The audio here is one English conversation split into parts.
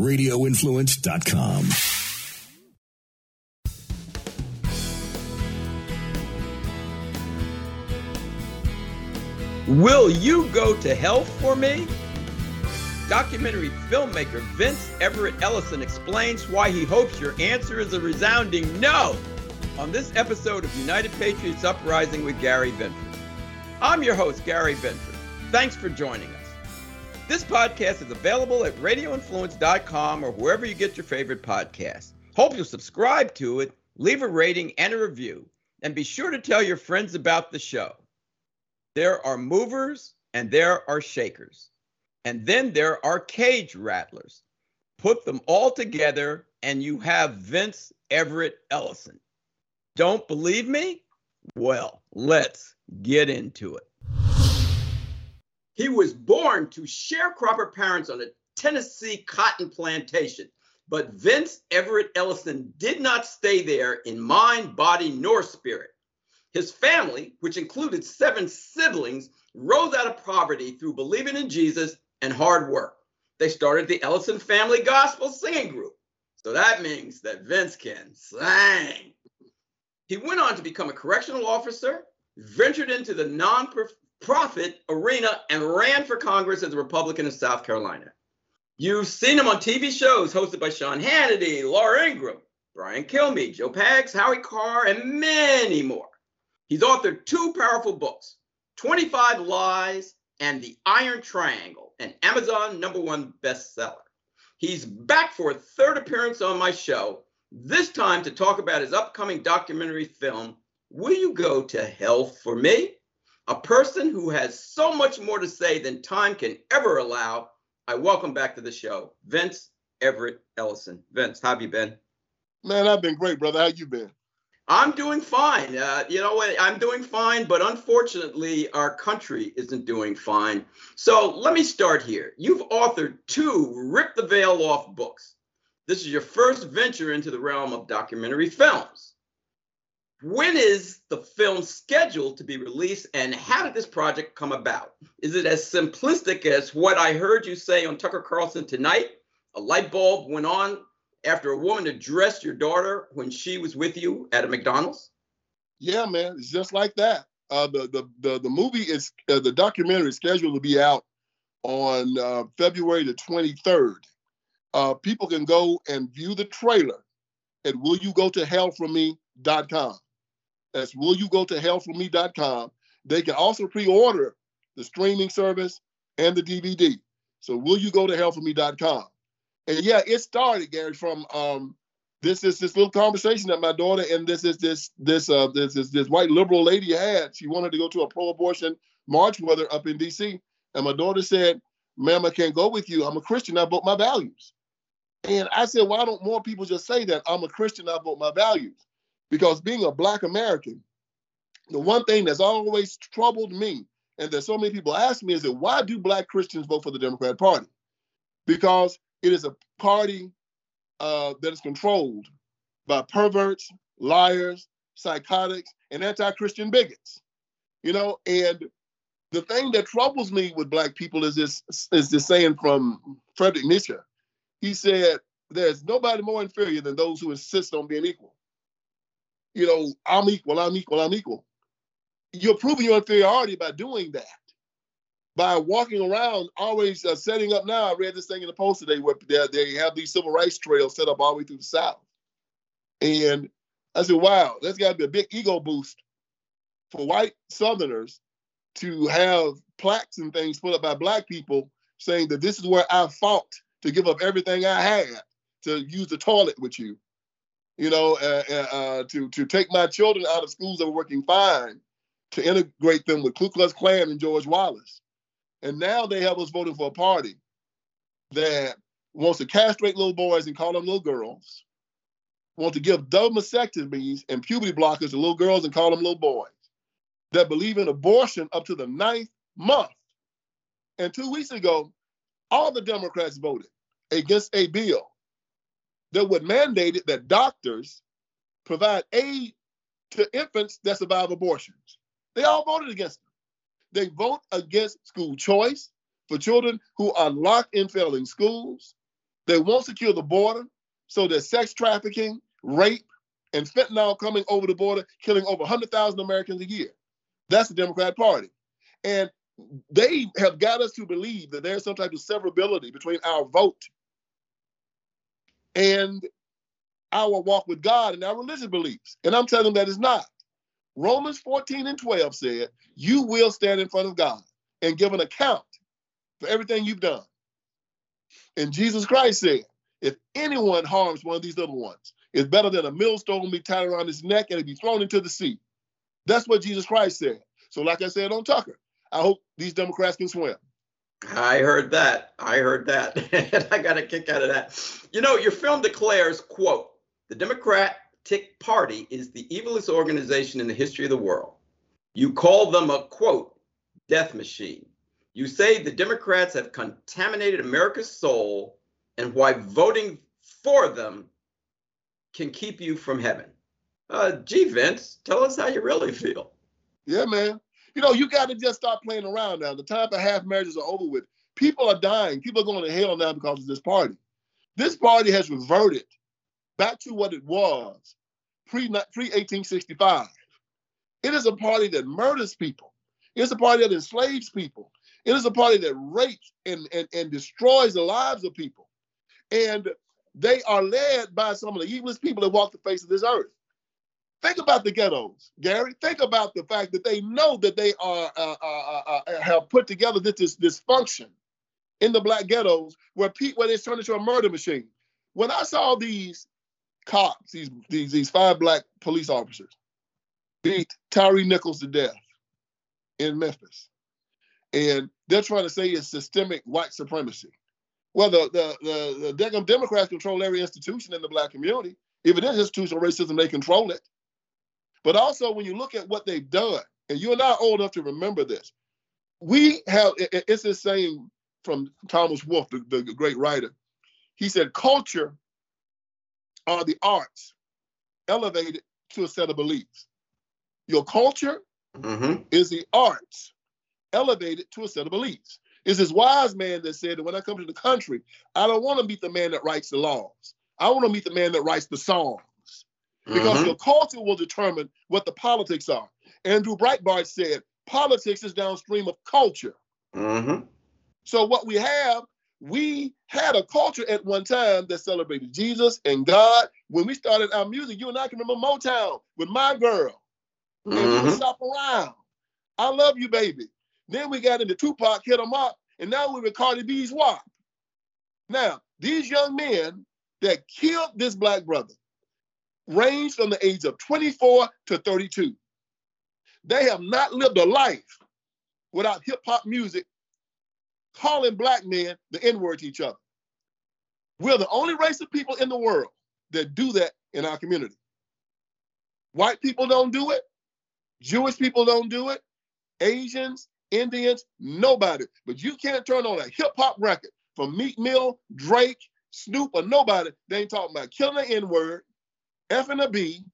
RadioInfluence.com. Will you go to hell for me? Documentary filmmaker Vince Everett Ellison explains why he hopes your answer is a resounding no on this episode of United Patriots Uprising with Gary Binford. I'm your host, Gary Binford. Thanks for joining us. This podcast is available at radioinfluence.com or wherever you get your favorite podcasts. Hope you'll subscribe to it, leave a rating and a review, and be sure to tell your friends about the show. There are movers and there are shakers. And then there are cage rattlers. Put them all together and you have Vince Everett Ellison. Don't believe me? Well, let's get into it. He was born to sharecropper parents on a Tennessee cotton plantation. But Vince Everett Ellison did not stay there in mind, body, nor spirit. His family, which included seven siblings, rose out of poverty through believing in Jesus and hard work. They started the Ellison Family Gospel Singing Group. So that means that Vince can sing. He went on to become a correctional officer, ventured into the non-profit arena, and ran for Congress as a Republican in South Carolina. You've seen him on TV shows hosted by Sean Hannity, Laura Ingraham, Brian Kilmeade, Joe Pags, Howie Carr, and many more. He's authored two powerful books 25 Lies and The Iron Triangle, an Amazon number one bestseller. He's back for a third appearance on my show, this time to talk about his upcoming documentary film, Will You Go to Hell for Me? A person who has so much more to say than time can ever allow. I welcome back to the show, Vince Everett Ellison. Vince, how have you been? Man, I've been great, brother. How you been? I'm doing fine. Uh, you know what? I'm doing fine, but unfortunately, our country isn't doing fine. So let me start here. You've authored two Rip the Veil Off books. This is your first venture into the realm of documentary films. When is the film scheduled to be released, and how did this project come about? Is it as simplistic as what I heard you say on Tucker Carlson tonight? A light bulb went on after a woman addressed your daughter when she was with you at a McDonald's? Yeah, man, it's just like that. Uh, the, the the the movie is uh, the documentary is scheduled to be out on uh, February the 23rd. Uh, people can go and view the trailer at willyougotohellforme.com. That's willyougotohellforme.com. They can also pre-order the streaming service and the DVD. So willyougotohellforme.com and yeah, it started, Gary, from um, this is this little conversation that my daughter and this is this this uh this this, this white liberal lady had. She wanted to go to a pro-abortion march with her up in D.C. And my daughter said, "Ma'am, I can't go with you. I'm a Christian. I vote my values." And I said, "Why don't more people just say that I'm a Christian? I vote my values?" Because being a Black American, the one thing that's always troubled me, and that so many people ask me, is that why do Black Christians vote for the Democratic Party? Because it is a party uh, that is controlled by perverts, liars, psychotics, and anti-Christian bigots. You know, and the thing that troubles me with black people is this is this saying from Frederick Nietzsche. He said, "There's nobody more inferior than those who insist on being equal." You know, I'm equal, I'm equal, I'm equal. You're proving your inferiority by doing that by walking around, always uh, setting up. Now, I read this thing in the Post today where they, they have these civil rights trails set up all the way through the South. And I said, wow, that's got to be a big ego boost for white Southerners to have plaques and things put up by Black people saying that this is where I fought to give up everything I had to use the toilet with you. You know, uh, uh, uh to to take my children out of schools that were working fine, to integrate them with Ku Klux Klan and George Wallace. And now they have us voting for a party that wants to castrate little boys and call them little girls, want to give double mastectomies and puberty blockers to little girls and call them little boys, that believe in abortion up to the ninth month. And two weeks ago, all the Democrats voted against a bill that would mandate it that doctors provide aid to infants that survive abortions. They all voted against it. They vote against school choice for children who are locked in failing schools. They won't secure the border, so that sex trafficking, rape, and fentanyl coming over the border, killing over 100,000 Americans a year. That's the Democrat Party. And they have got us to believe that there's some type of severability between our vote and our walk with God and our religious beliefs. And I'm telling them that it's not. Romans 14 and 12 said, You will stand in front of God and give an account for everything you've done. And Jesus Christ said, If anyone harms one of these little ones, it's better than a millstone be tied around his neck and be thrown into the sea. That's what Jesus Christ said. So, like I said on Tucker, I hope these Democrats can swim. I heard that. I heard that. and I got a kick out of that. You know, your film declares, quote, the Democratic Party is the evilest organization in the history of the world. You call them a, quote, death machine. You say the Democrats have contaminated America's soul and why voting for them can keep you from heaven. Uh, gee, Vince, tell us how you really feel. Yeah, man. You know, you got to just stop playing around now. The time for half marriages are over with. People are dying. People are going to hell now because of this party. This party has reverted back to what it was pre 1865. It is a party that murders people. It's a party that enslaves people. It is a party that rapes and, and, and destroys the lives of people. And they are led by some of the evilest people that walk the face of this earth. Think about the ghettos, Gary. Think about the fact that they know that they are uh, uh, uh, uh have put together this, dysfunction in the black ghettos where people where it's turned into a murder machine. When I saw these cops, these these these five black police officers, beat Tyre Nichols to death in Memphis, and they're trying to say it's systemic white supremacy. Well, the the the, the Democrats control every institution in the black community. If it is institutional racism, they control it. But also, when you look at what they've done, and you're not old enough to remember this, we have, it's the same from Thomas Wolfe, the, the great writer. He said, culture are the arts elevated to a set of beliefs. Your culture mm-hmm. is the arts elevated to a set of beliefs. It's this wise man that said that when I come to the country, I don't want to meet the man that writes the laws. I want to meet the man that writes the song because mm-hmm. your culture will determine what the politics are. Andrew Breitbart said, politics is downstream of culture. Mm-hmm. So what we have, we had a culture at one time that celebrated Jesus and God. When we started our music, you and I can remember Motown with My Girl. Mm-hmm. And we mm-hmm. shop around. I love you, baby. Then we got into Tupac, hit 'em up, and now we're with Cardi B's WAP. Now, these young men that killed this black brother, range from the age of 24 to 32. They have not lived a life without hip hop music calling black men the N word to each other. We're the only race of people in the world that do that in our community. White people don't do it. Jewish people don't do it. Asians, Indians, nobody. But you can't turn on a hip hop record from Meek Mill, Drake, Snoop, or nobody. They ain't talking about killing the N word, F and a B,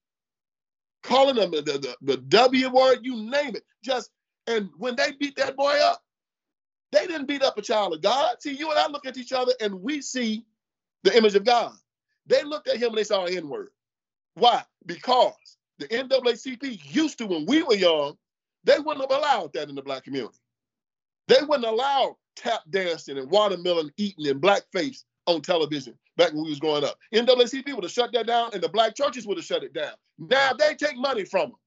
calling them the, the, the W word, you name it. Just and when they beat that boy up, they didn't beat up a child of God. See, you and I look at each other and we see the image of God. They looked at him and they saw an N-word. Why? Because the NAACP used to, when we were young, they wouldn't have allowed that in the black community. They wouldn't allow tap dancing and watermelon eating and blackface on television back when we was growing up. NAACP would have shut that down, and the black churches would have shut it down. Now they take money from them.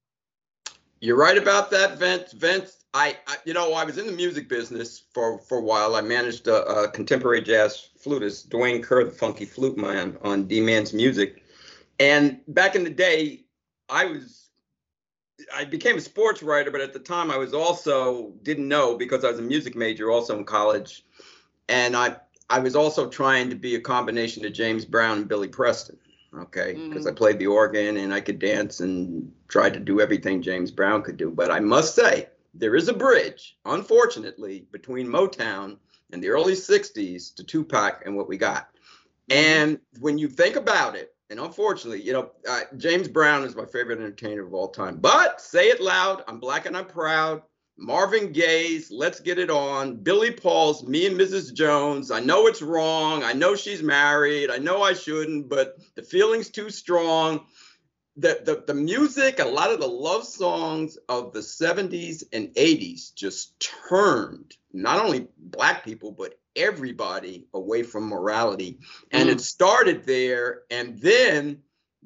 You're right about that, Vince. Vince, I, I, you know, I was in the music business for for a while. I managed a, a contemporary jazz flutist, Dwayne Kerr, the funky flute man, on D Man's Music. And back in the day, I was I became a sports writer, but at the time I was also didn't know because I was a music major also in college. And I I was also trying to be a combination of James Brown and Billy Preston. Okay, because mm. I played the organ and I could dance and tried to do everything James Brown could do. But I must say, there is a bridge, unfortunately, between Motown and the early 60s to Tupac and what we got. Mm-hmm. And when you think about it, and unfortunately, you know, uh, James Brown is my favorite entertainer of all time. But say it loud, I'm black and I'm proud. Marvin Gaye's Let's Get It On, Billy Paul's Me and Mrs. Jones. I know it's wrong. I know she's married. I know I shouldn't, but the feeling's too strong. The, the, the music, a lot of the love songs of the 70s and 80s just turned not only black people, but everybody away from morality. And mm. it started there. And then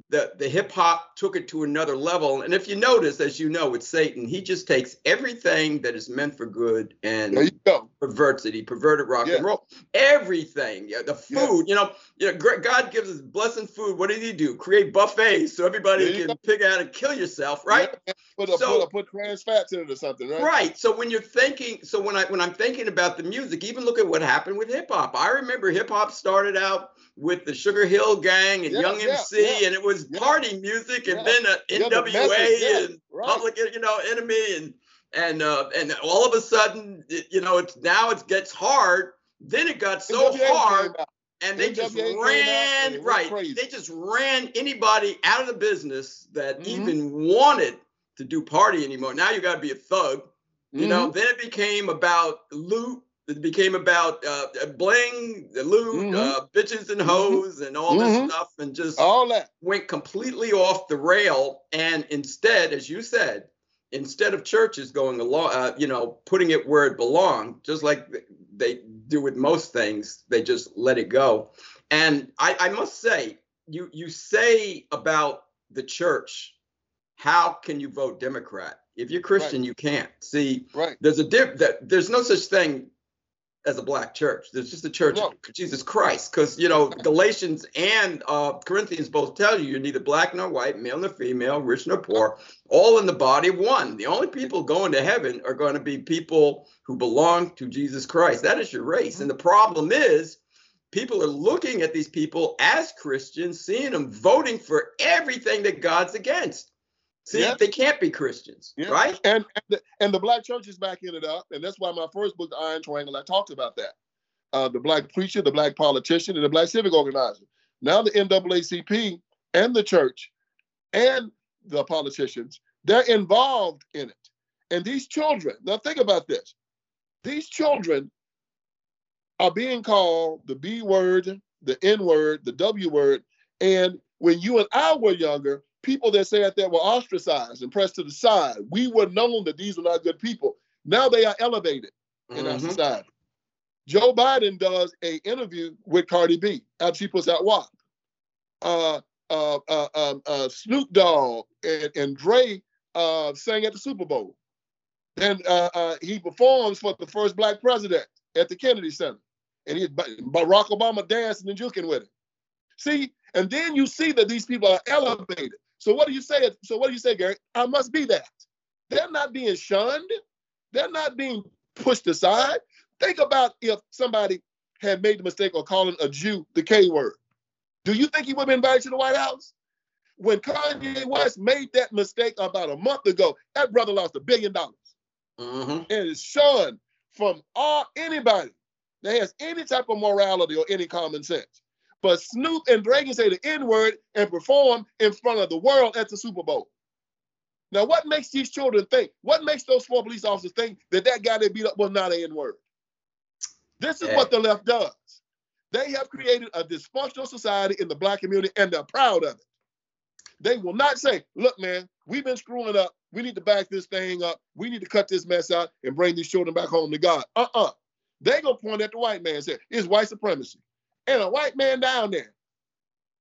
the the hip hop took it to another level. And if you notice, as you know, with Satan, he just takes everything that is meant for good and perverts it. He perverted rock yeah. and roll. Everything, yeah, the food. Yeah. You know, you know, God gives us blessing food. What did He do? Create buffets so everybody can go. pick out and kill yourself, right? Put a, so, put, put trans fats in it or something, right? Right. So when you're thinking, so when I when I'm thinking about the music, even look at what happened with hip hop. I remember hip hop started out with the Sugar Hill Gang and Young MC, and it was party music, and then uh, NWA and right. Public, you know, Enemy, and and uh, and all of a sudden, it, you know, it's now it gets hard. Then it got so NWA hard, and they NWA just ran right. Crazy. They just ran anybody out of the business that mm-hmm. even wanted to do party anymore. Now you got to be a thug. You mm-hmm. know, then it became about loot it became about uh, bling, the loot, mm-hmm. uh, bitches and mm-hmm. hoes, mm-hmm. and all this mm-hmm. stuff, and just all that went completely off the rail. And instead, as you said, instead of churches going along, uh, you know, putting it where it belonged, just like they do with most things, they just let it go. And I, I must say, you you say about the church, how can you vote Democrat? If you're Christian, right. you can't. See, right. there's a dip that there's no such thing as a black church. There's just a church no. of Jesus Christ. Because, you know, Galatians and uh, Corinthians both tell you you're neither black nor white, male nor female, rich nor poor, all in the body of one. The only people going to heaven are going to be people who belong to Jesus Christ. That is your race. And the problem is, people are looking at these people as Christians, seeing them voting for everything that God's against. See, they can't be Christians, right? And and the, and the black church is backing it up, and that's why my first book, The Iron Triangle, I talked about that. Uh, the black preacher, the black politician, and the black civic organizer. Now the NAACP and the church and the politicians, they're involved in it. And these children, now think about this. These children are being called the B word, the N word, the W word. And when you and I were younger, people that said that were ostracized and pressed to the side. We were known that these were not good people. Now they are elevated in mm-hmm. our society. Joe Biden does a interview with Cardi B after she puts out WAP. Uh, uh, uh, um, uh, Snoop Dogg and, and Dre uh, sang at the Super Bowl. Then uh, uh, he performs for the first black president at the Kennedy Center. And he, Barack Obama dancing and juking with him. See, and then you see that these people are elevated. So what do you say? So what do you say, Gary? I must be that. They're not being shunned. They're not being pushed aside. Think about if somebody had made the mistake of calling a Jew the K word. Do you think he would have been invited to the White House? When Kanye West made that mistake about a month ago, that brother lost a billion dollars. Mm-hmm. And is shunned from all anybody that has any type of morality or any common sense. But Snoop and Drake say the N word and perform in front of the world at the Super Bowl. Now, what makes these children think? What makes those four police officers think that that guy they beat up was not an N word? This is yeah. what the left does. They have created a dysfunctional society in the black community and they're proud of it. They will not say, look, man, we've been screwing up. We need to back this thing up. We need to cut this mess out and bring these children back home to God. Uh uh-uh. uh. They going to point at the white man and say, it's white supremacy and a white man down there.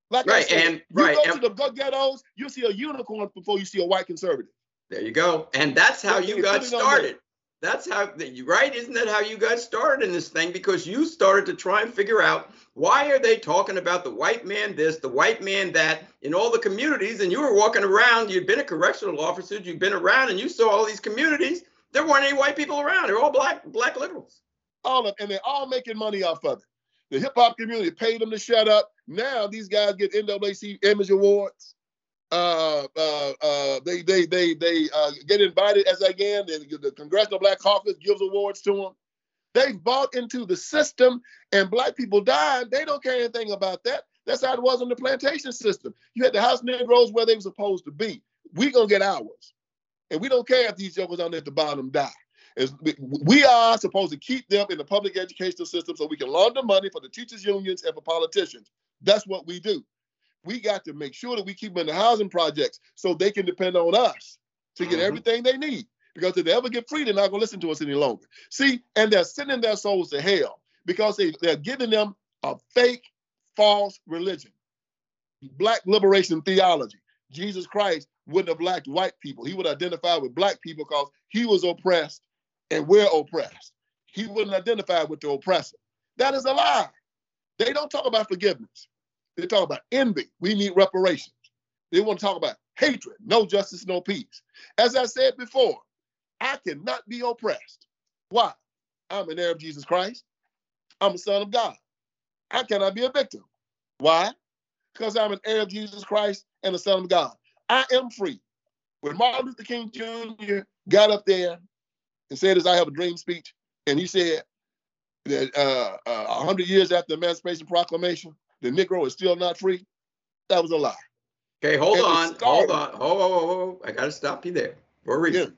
Like right, said, and you right, go and, to the ghettos, you see a unicorn before you see a white conservative. There you go, and that's how you got started. That's how you right, isn't that how you got started in this thing? Because you started to try and figure out why are they talking about the white man this, the white man that in all the communities, and you were walking around. You'd been a correctional officer, you'd been around, and you saw all these communities. There weren't any white people around. They're all black black liberals. All of, and they're all making money off of it. The hip hop community paid them to shut up. Now these guys get NAACP Image Awards. Uh, uh, uh, they they they they uh, get invited as again. The Congressional Black Caucus gives awards to them. They bought into the system, and black people died. They don't care anything about that. That's how it was in the plantation system. You had the house Negroes where they were supposed to be. We gonna get ours, and we don't care if these jokers on there at the bottom die. Is we are supposed to keep them in the public educational system so we can launder money for the teachers unions and for politicians. That's what we do. We got to make sure that we keep them in the housing projects so they can depend on us to get mm-hmm. everything they need. Because if they ever get free, they're not going to listen to us any longer. See, and they're sending their souls to hell because they, they're giving them a fake, false religion, black liberation theology. Jesus Christ wouldn't have liked white people. He would identify with black people because he was oppressed and we're oppressed. He wouldn't identify with the oppressor. That is a lie. They don't talk about forgiveness. They talk about envy. We need reparations. They want to talk about hatred, no justice, no peace. As I said before, I cannot be oppressed. Why? I'm an heir of Jesus Christ. I'm a son of God. I cannot be a victim. Why? Because I'm an heir of Jesus Christ and a son of God. I am free. When Martin Luther King Jr. got up there and said his I have a dream speech, and he said that uh, uh, 100 years after the Emancipation Proclamation, the Negro is still not free, that was a lie. Okay, hold and on, hold on, hold on, hold. I got to stop you there for a reason. Yeah.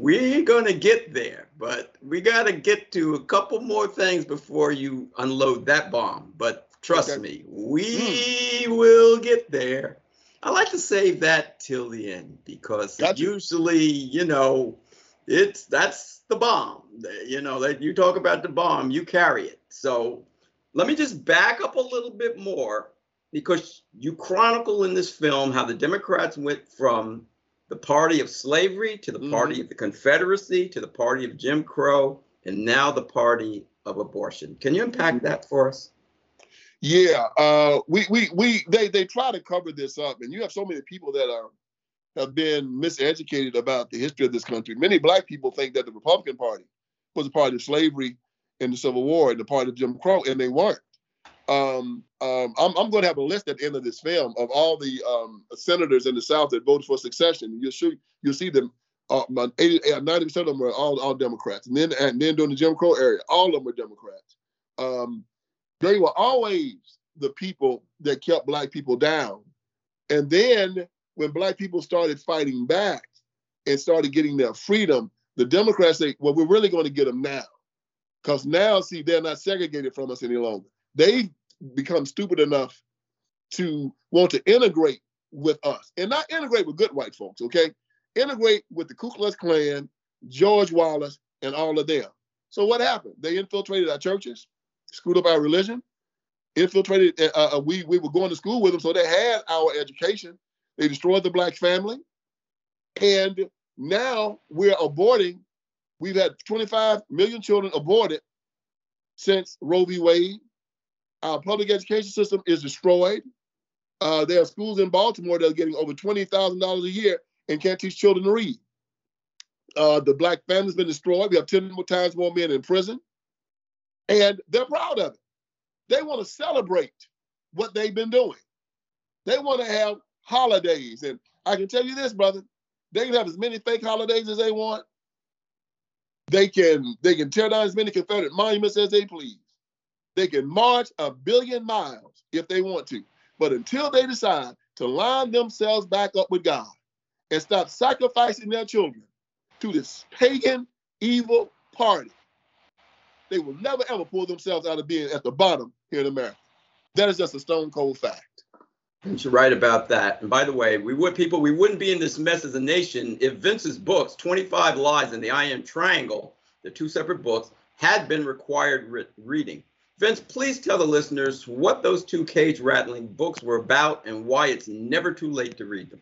We're going to get there, but we got to get to a couple more things before you unload that bomb. But trust okay. me, we hmm. will get there. I like to save that till the end because gotcha. usually, you know, it's that's the bomb. You know, that you talk about the bomb, you carry it. So let me just back up a little bit more because you chronicle in this film how the Democrats went from the party of slavery to the mm-hmm. party of the Confederacy to the party of Jim Crow and now the party of abortion. Can you unpack mm-hmm. that for us? Yeah, uh, we we we they they try to cover this up, and you have so many people that are have been miseducated about the history of this country. Many black people think that the Republican Party was a party of slavery and the Civil War and the party of Jim Crow, and they weren't. Um, um, I'm, I'm, going to have a list at the end of this film of all the um, senators in the South that voted for secession. You'll see, you'll see them. Uh, 80, 90% of them were all, all Democrats, and then and then during the Jim Crow area, all of them were Democrats. Um, they were always the people that kept black people down. And then when black people started fighting back and started getting their freedom, the Democrats say, well, we're really going to get them now. Because now, see, they're not segregated from us any longer. They've become stupid enough to want to integrate with us and not integrate with good white folks, okay? Integrate with the Ku Klux Klan, George Wallace, and all of them. So what happened? They infiltrated our churches screwed up our religion, infiltrated. Uh, uh, we we were going to school with them, so they had our education. They destroyed the black family, and now we're aborting. We've had 25 million children aborted since Roe v. Wade. Our public education system is destroyed. Uh, there are schools in Baltimore that are getting over $20,000 a year and can't teach children to read. Uh, the black family's been destroyed. We have 10 more times more men in prison and they're proud of it. They want to celebrate what they've been doing. They want to have holidays. And I can tell you this, brother, they can have as many fake holidays as they want. They can they can tear down as many Confederate monuments as they please. They can march a billion miles if they want to. But until they decide to line themselves back up with God and stop sacrificing their children to this pagan, evil party, they will never ever pull themselves out of being at the bottom here in America. That is just a stone cold fact. You're right about that. And by the way, we would people we wouldn't be in this mess as a nation if Vince's books, 25 Lies and the Iron Triangle, the two separate books, had been required re- reading. Vince, please tell the listeners what those two cage rattling books were about and why it's never too late to read them.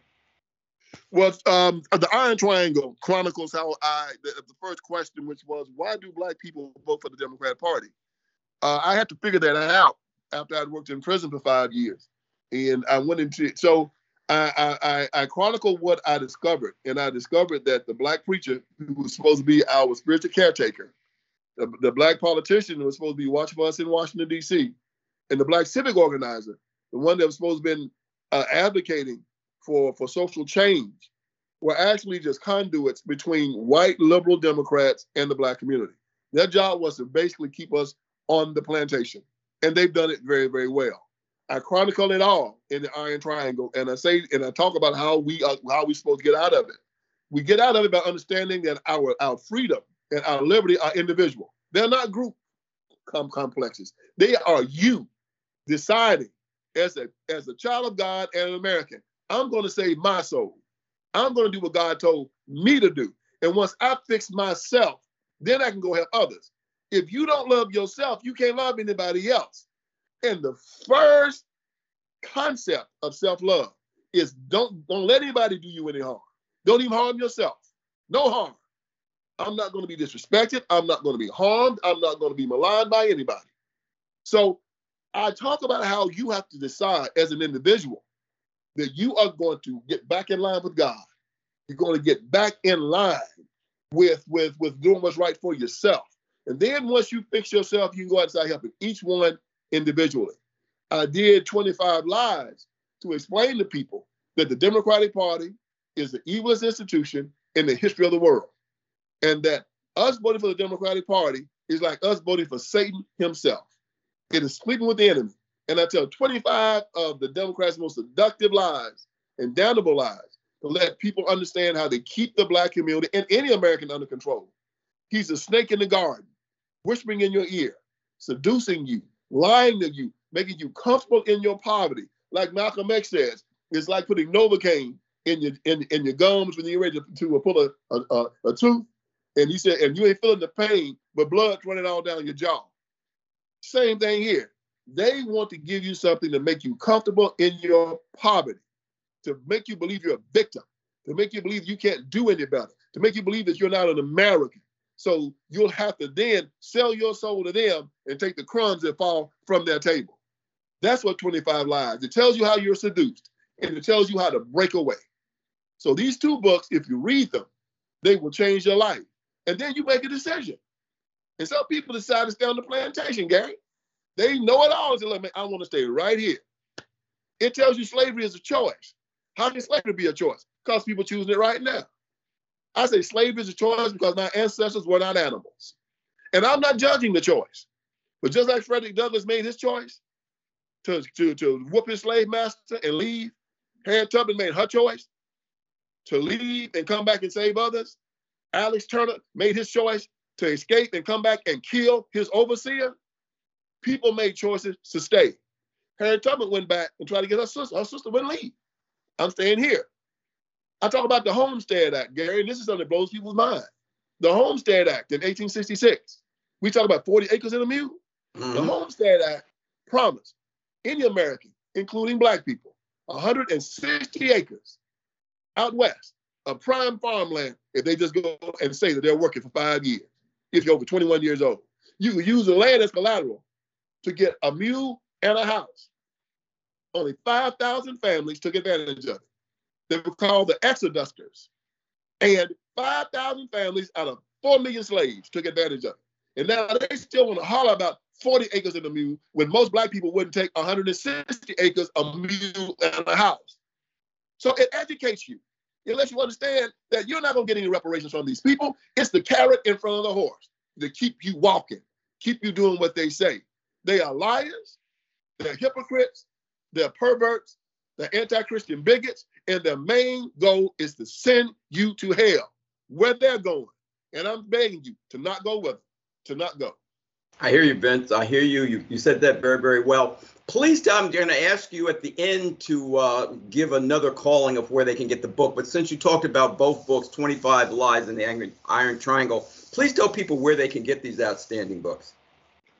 Well, um, the Iron Triangle chronicles how I the, the, first question, which was why do black people vote for the Democrat Party? Uh, I had to figure that out after I'd worked in prison for five years, and I went into so I, I, I chronicled what I discovered, and I discovered that the black preacher who was supposed to be our spiritual caretaker, the, the black politician who was supposed to be watching for us in Washington D.C., and the black civic organizer, the one that was supposed to been uh, advocating for, for social change were actually just conduits between white liberal Democrats and the black community. Their job was to basically keep us on the plantation, and they've done it very, very well. I chronicle it all in the Iron Triangle, and I say and I talk about how we uh, how we supposed to get out of it. We get out of it by understanding that our our freedom and our liberty are individual. They're not group com- complexes. They are you deciding as a as a child of God and an American, I'm going to save my soul. I'm going to do what God told me to do. And once I fix myself, then I can go help others. If you don't love yourself, you can't love anybody else. And the first concept of self-love is don't don't let anybody do you any harm. Don't even harm yourself. No harm. I'm not going to be disrespected. I'm not going to be harmed. I'm not going to be maligned by anybody. So I talk about how you have to decide as an individual that you are going to get back in line with God. You're going to get back in line with with with doing what's right for yourself. And then once you fix yourself, you can go outside helping each one individually. I did 25 Lies to explain to people that the Democratic Party is the evilest institution in the history of the world. And that us voting for the Democratic Party is like us voting for Satan himself. It is sleeping with the enemy. And I tell 25 of the Democrats' most seductive lies and damnable lies to let people understand how they keep the black community and any American under control. He's a snake in the garden, whispering in your ear, seducing you, lying to you, making you comfortable in your poverty. Like Malcolm X says, it's like putting Novocaine in your in, in your gums when you're ready to, to pull a, a, a, tooth. And he said, and you ain't feeling the pain, but blood's running all down your jaw. Same thing here. They want to give you something to make you comfortable in your poverty, to make you believe you're a victim, to make you believe you can't do any better, to make you believe that you're not an American. So you'll have to then sell your soul to them and take the crumbs that fall from their table. That's what 25 lies. It tells you how you're seduced and it tells you how to break away. So these two books, if you read them, they will change your life. And then you make a decision. And some people decide to stay on the plantation, Gary. They know it all. They like, man, I want to stay right here. It tells you slavery is a choice. How can slavery be a choice? Because people choosing it right now. I say slavery is a choice because my ancestors were not animals. And I'm not judging the choice. But just like Frederick Douglass made his choice to, to, to whoop his slave master and leave, Harriet Tubman made her choice to leave and come back and save others. Alex Turner made his choice to escape and come back and kill his overseer. People made choices to stay. Harriet Tubman went back and tried to get her sister. Her sister wouldn't leave. I'm staying here. I talk about the Homestead Act, Gary, and this is something that blows people's mind. The Homestead Act in 1866. We talk about 40 acres in a mule. Mm-hmm. The Homestead Act promised any American, including black people, 160 acres out west of prime farmland if they just go and say that they're working for five years, if you're over 21 years old. You can use the land as collateral to get a mule and a house. Only 5,000 families took advantage of it. They were called the Exodusters. And 5,000 families out of 4 million slaves took advantage of it. And now they still want to holler about 40 acres in a mule when most black people wouldn't take 160 acres, a mule, and a house. So it educates you. It lets you understand that you're not going to get any reparations from these people. It's the carrot in front of the horse to keep you walking, keep you doing what they say. They are liars, they're hypocrites, they're perverts, they're anti Christian bigots, and their main goal is to send you to hell where they're going. And I'm begging you to not go with them, to not go. I hear you, Vince. I hear you. You, you said that very, very well. Please, I'm going to ask you at the end to uh, give another calling of where they can get the book. But since you talked about both books, 25 Lies and the Angry Iron Triangle, please tell people where they can get these outstanding books.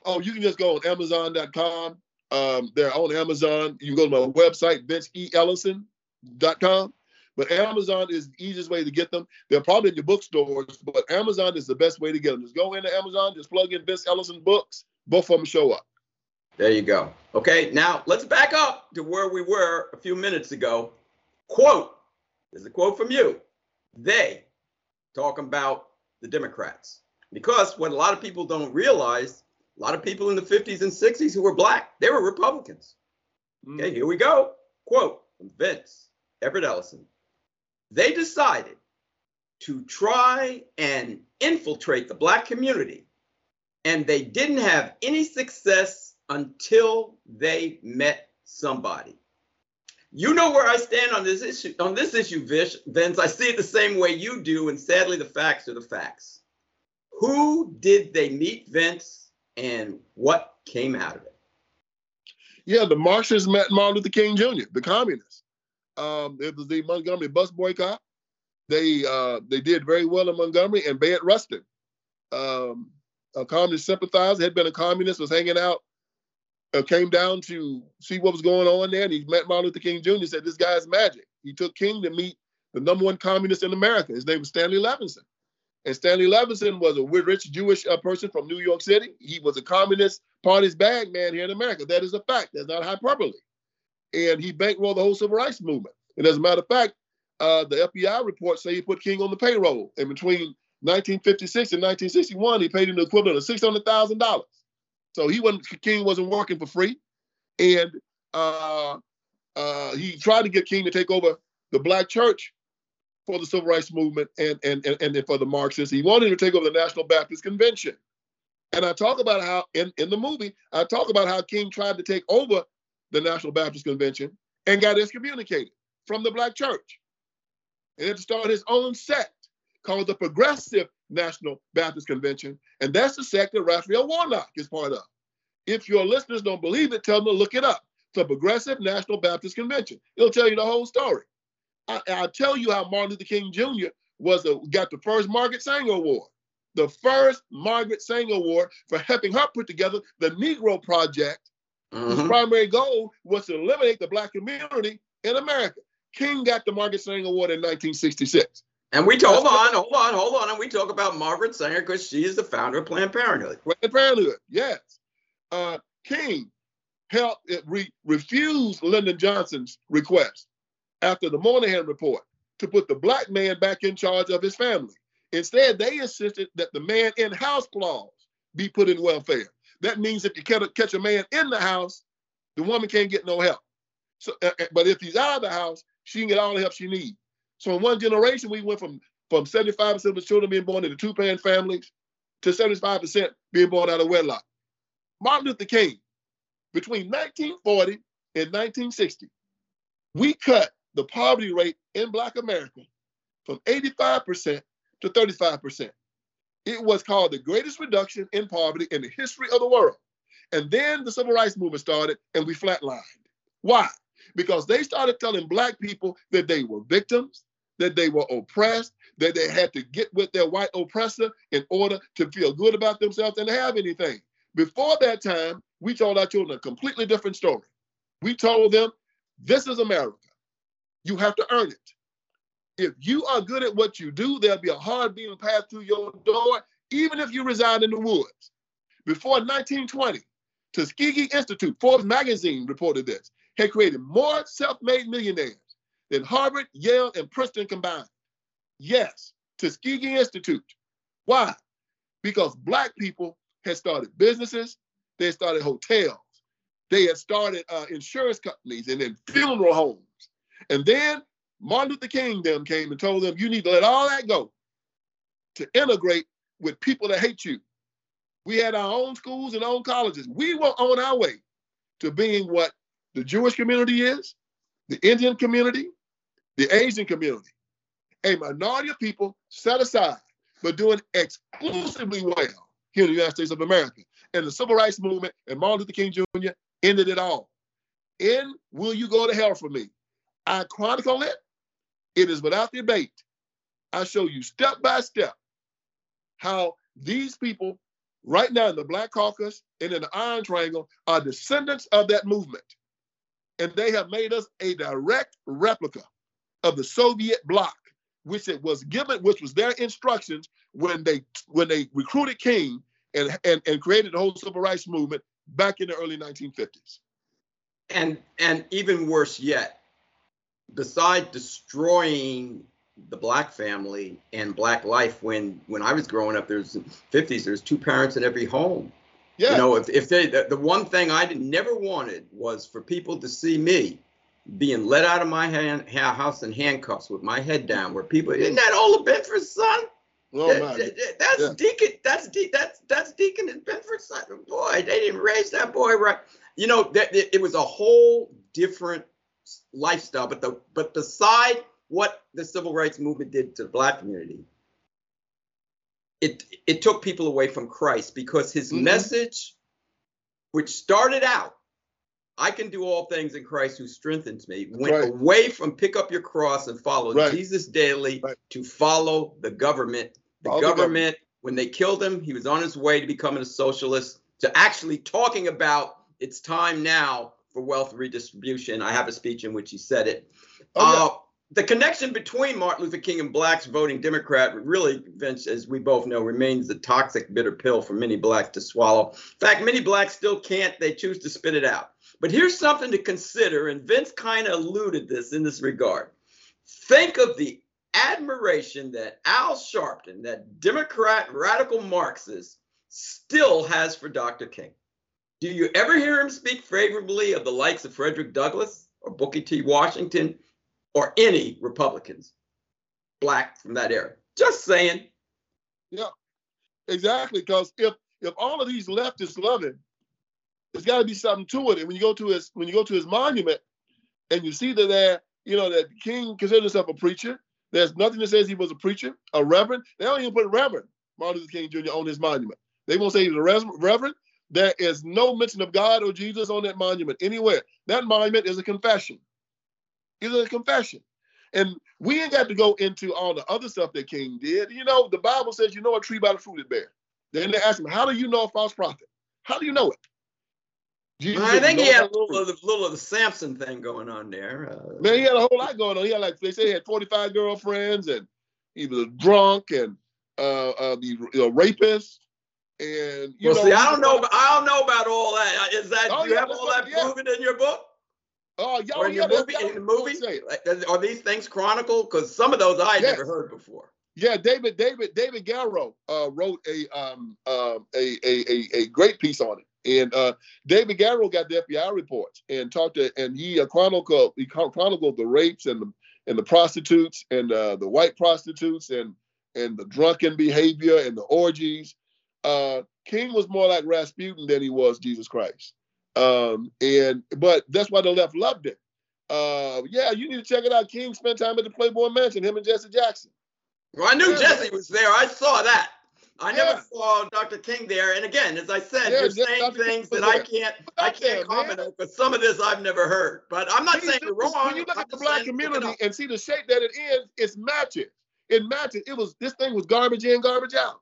Oh, you can just go on Amazon.com. Um, they're on Amazon. You can go to my website, VinceELlison.com. But Amazon is the easiest way to get them. They're probably in your bookstores, but Amazon is the best way to get them. Just go into Amazon, just plug in Vince Ellison books. Both of them show up. There you go. Okay, now let's back up to where we were a few minutes ago. Quote, there's a quote from you. They talking about the Democrats. Because what a lot of people don't realize, a lot of people in the 50s and 60s who were black, they were Republicans. Okay, mm. here we go. Quote from Vince Everett Ellison. They decided to try and infiltrate the black community, and they didn't have any success until they met somebody. You know where I stand on this issue. On this issue, Vish, Vince, I see it the same way you do, and sadly, the facts are the facts. Who did they meet, Vince, and what came out of it? Yeah, the Marxists met Martin Luther King Jr., the communists. Um, it was the Montgomery bus boycott. They uh, they did very well in Montgomery and Bayard Rustin, um, a communist sympathizer, had been a communist, was hanging out, uh, came down to see what was going on there, and he met Martin Luther King Jr. Said this guy's magic. He took King to meet the number one communist in America. His name was Stanley Levinson, And Stanley Levinson was a rich Jewish uh, person from New York City. He was a communist party's bag man here in America. That is a fact. That's not hyperbole. And he bankrolled the whole civil rights movement. And as a matter of fact, uh, the FBI reports say he put King on the payroll. And between 1956 and 1961, he paid him the equivalent of $600,000. So he wasn't, King wasn't working for free. And uh, uh, he tried to get King to take over the black church for the civil rights movement and, and, and, and for the Marxists. He wanted to take over the National Baptist Convention. And I talk about how, in, in the movie, I talk about how King tried to take over the National Baptist Convention and got excommunicated from the black church. And had to start his own sect called the Progressive National Baptist Convention. And that's the sect that Raphael Warnock is part of. If your listeners don't believe it, tell them to look it up. The Progressive National Baptist Convention. It'll tell you the whole story. I, will tell you how Martin Luther King Jr. was a, got the first Margaret Sanger Award, the first Margaret Sanger Award for helping her put together the Negro Project, mm-hmm. whose primary goal was to eliminate the black community in America. King got the Margaret Sanger Award in 1966. And we talk, hold on, hold on, hold on, and we talk about Margaret Sanger because she is the founder of Planned Parenthood. Planned Parenthood, yes. Uh, King helped re- refuse Lyndon Johnson's request after the Moynihan report to put the black man back in charge of his family. Instead, they insisted that the man in house clause be put in welfare. That means if you catch a man in the house, the woman can't get no help. So, uh, uh, but if he's out of the house, she can get all the help she needs. So in one generation, we went from from 75% of the children being born into two-parent families to 75% being born out of wedlock. Martin Luther King, between 1940 and 1960, we cut the poverty rate in Black America from 85% to 35%. It was called the greatest reduction in poverty in the history of the world. And then the civil rights movement started and we flatlined. Why? Because they started telling Black people that they were victims, that they were oppressed, that they had to get with their white oppressor in order to feel good about themselves and have anything. Before that time, we told our children a completely different story. We told them, this is America. You have to earn it. If you are good at what you do, there'll be a hard beating path through your door, even if you reside in the woods. Before 1920, Tuskegee Institute, Forbes magazine reported this, had created more self-made millionaires than Harvard, Yale, and Princeton combined. Yes, Tuskegee Institute. Why? Because Black people had started businesses, they started hotels, they had started uh, insurance companies and then funeral homes. And then Martin Luther King them came and told them, you need to let all that go to integrate with people that hate you. We had our own schools and own colleges. We were on our way to being what the Jewish community is, the Indian community, the Asian community, a minority of people set aside, but doing exclusively well here in the United States of America. And the civil rights movement and Martin Luther King Jr. ended it all. In Will You Go to Hell for Me? I chronicle it. It is without debate. I show you step by step how these people right now in the Black Caucus and in the Iron Triangle are descendants of that movement. And they have made us a direct replica of the Soviet bloc, which it was given, which was their instructions when they when they recruited King and, and, and created the whole civil rights movement back in the early 1950s. And and even worse yet, besides destroying the black family and black life when when I was growing up, there's 50s, there's two parents in every home. Yeah. You know, if, if they the, the one thing I never wanted was for people to see me being let out of my hand, house in handcuffs with my head down, where people isn't that Ola Binford's son? Oh, that, that, that's yeah. Deacon. That's De, that's that's Deacon and Binford's son. Boy, they didn't raise that boy right. You know, that it was a whole different lifestyle. But the but beside what the civil rights movement did to the black community, it it took people away from Christ because his mm-hmm. message, which started out, I can do all things in Christ who strengthens me, went right. away from pick up your cross and follow right. Jesus daily right. to follow the government. The government, the government, when they killed him, he was on his way to becoming a socialist, to actually talking about it's time now for wealth redistribution. I have a speech in which he said it. Oh, yeah. uh, the connection between Martin Luther King and blacks voting Democrat really, Vince, as we both know, remains the toxic, bitter pill for many blacks to swallow. In fact, many blacks still can't. They choose to spit it out. But here's something to consider, and Vince kind of alluded this in this regard. Think of the admiration that Al Sharpton, that Democrat radical Marxist, still has for Dr. King. Do you ever hear him speak favorably of the likes of Frederick Douglass or Booker T. Washington? or any Republicans, black from that era. Just saying. Yeah, exactly. Because if if all of these leftists love him, there's got to be something to it. And when you go to his when you go to his monument, and you see that there, you know, that King considered himself a preacher. There's nothing that says he was a preacher, a reverend. They don't even put Reverend Martin Luther King Jr. on his monument. They won't say he was a reverend. There is no mention of God or Jesus on that monument anywhere. That monument is a confession. It's a confession. And we ain't got to go into all the other stuff that King did. You know, the Bible says you know a tree by the fruit it bears. Then they ask him, How do you know a false prophet? How do you know it? Jesus I think he had a little of, the, little of the Samson thing going on there. Uh, Man, he had a whole lot going on. He had like they say he had 45 girlfriends and he was drunk and uh, uh the you know, rapist. And you well, know, see, I don't know. I don't know about all that. Is that oh, you yeah, have all that yeah. proven in your book? Oh, y'all, in, yeah, movie, in the movie, are these things chronicled? Because some of those I yes. never heard before. Yeah, David, David, David Garrow uh, wrote a, um, uh, a, a, a a great piece on it, and uh, David Garrow got the FBI reports and talked to, and he uh, chronicled he chronicled the rapes and the and the prostitutes and uh, the white prostitutes and and the drunken behavior and the orgies. Uh, King was more like Rasputin than he was Jesus Christ. Um, and but that's why the left loved it. Uh, yeah, you need to check it out. King spent time at the Playboy Mansion, him and Jesse Jackson. Well, I knew yeah, Jesse was there. I saw that. I yeah. never saw Dr. King there. And again, as I said, yeah, you're saying Dr. things that I can't I can't comment on because some of this I've never heard. But I'm not saying you're wrong. When you look I'm at the black community and see the shape that it is, it's matches. It matches. It was this thing was garbage in, garbage out.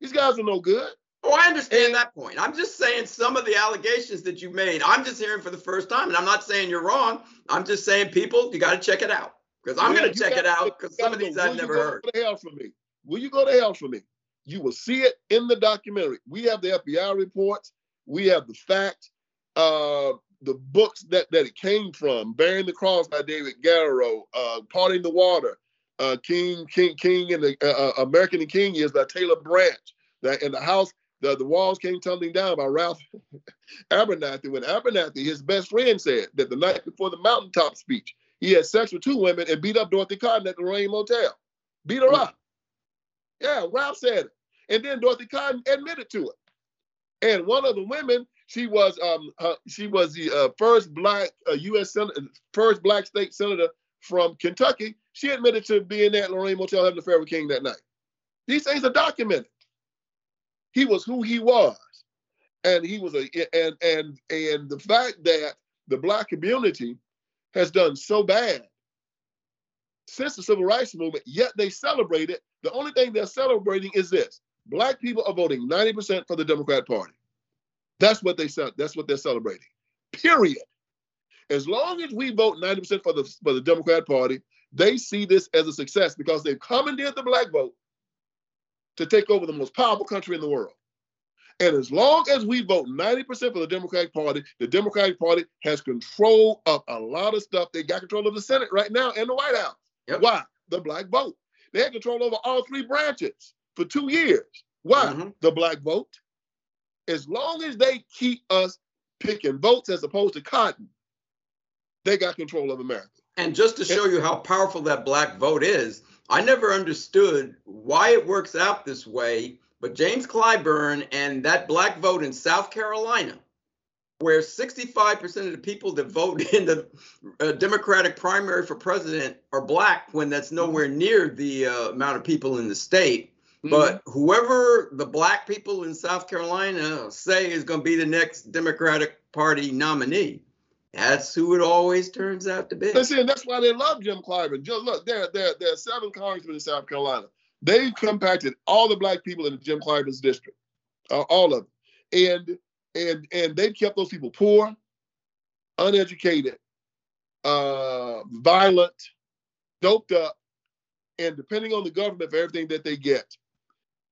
These guys are no good. Oh, I understand and, that point. I'm just saying some of the allegations that you made, I'm just hearing for the first time. And I'm not saying you're wrong. I'm just saying, people, you got to check it out. Because I'm going to check it out because some of these I've never heard. Will you go To hell for me? Will you go to hell for me? You will see it in the documentary. We have the FBI reports. We have the facts. Uh, the books that, that it came from, Bearing the Cross by David Garrow, uh, Parting the Water, uh, King, King, King, and the uh, uh American and King is by Taylor Branch. That in the house the, the walls came tumbling down by Ralph Abernathy when Abernathy, his best friend, said that the night before the mountaintop speech, he had sex with two women and beat up Dorothy Cotton at the Lorraine Motel. Beat her up. Yeah, Ralph said it. And then Dorothy Cotton admitted to it. And one of the women, she was um uh, she was the uh, first black uh, U.S. Senator, first black state senator from Kentucky. She admitted to being at Lorraine Motel having an affair with King that night. These things are documented. He was who he was. And he was a and and and the fact that the black community has done so bad since the civil rights movement, yet they celebrate it. The only thing they're celebrating is this: black people are voting 90% for the Democrat Party. That's what they. That's what they're celebrating. Period. As long as we vote 90% for the for the Democrat Party, they see this as a success because they've commandeered the black vote to take over the most powerful country in the world. And as long as we vote 90% for the Democratic Party, the Democratic Party has control of a lot of stuff. They got control of the Senate right now and the White House. Yep. Why? The black vote. They had control over all three branches for two years. Why? Mm-hmm. The black vote. As long as they keep us picking votes as opposed to cotton, they got control of America. And just to show you how powerful that black vote is, I never understood why it works out this way, but James Clyburn and that black vote in South Carolina, where 65% of the people that vote in the uh, Democratic primary for president are black, when that's nowhere near the uh, amount of people in the state. Mm-hmm. But whoever the black people in South Carolina say is going to be the next Democratic Party nominee, that's who it always turns out to be. Listen, that's why they love Jim Clyburn. Just look, there, there, there are seven congressmen in South Carolina. They've compacted all the black people in Jim Clyburn's district, uh, all of them, and and and they've kept those people poor, uneducated, uh, violent, doped up, and depending on the government for everything that they get.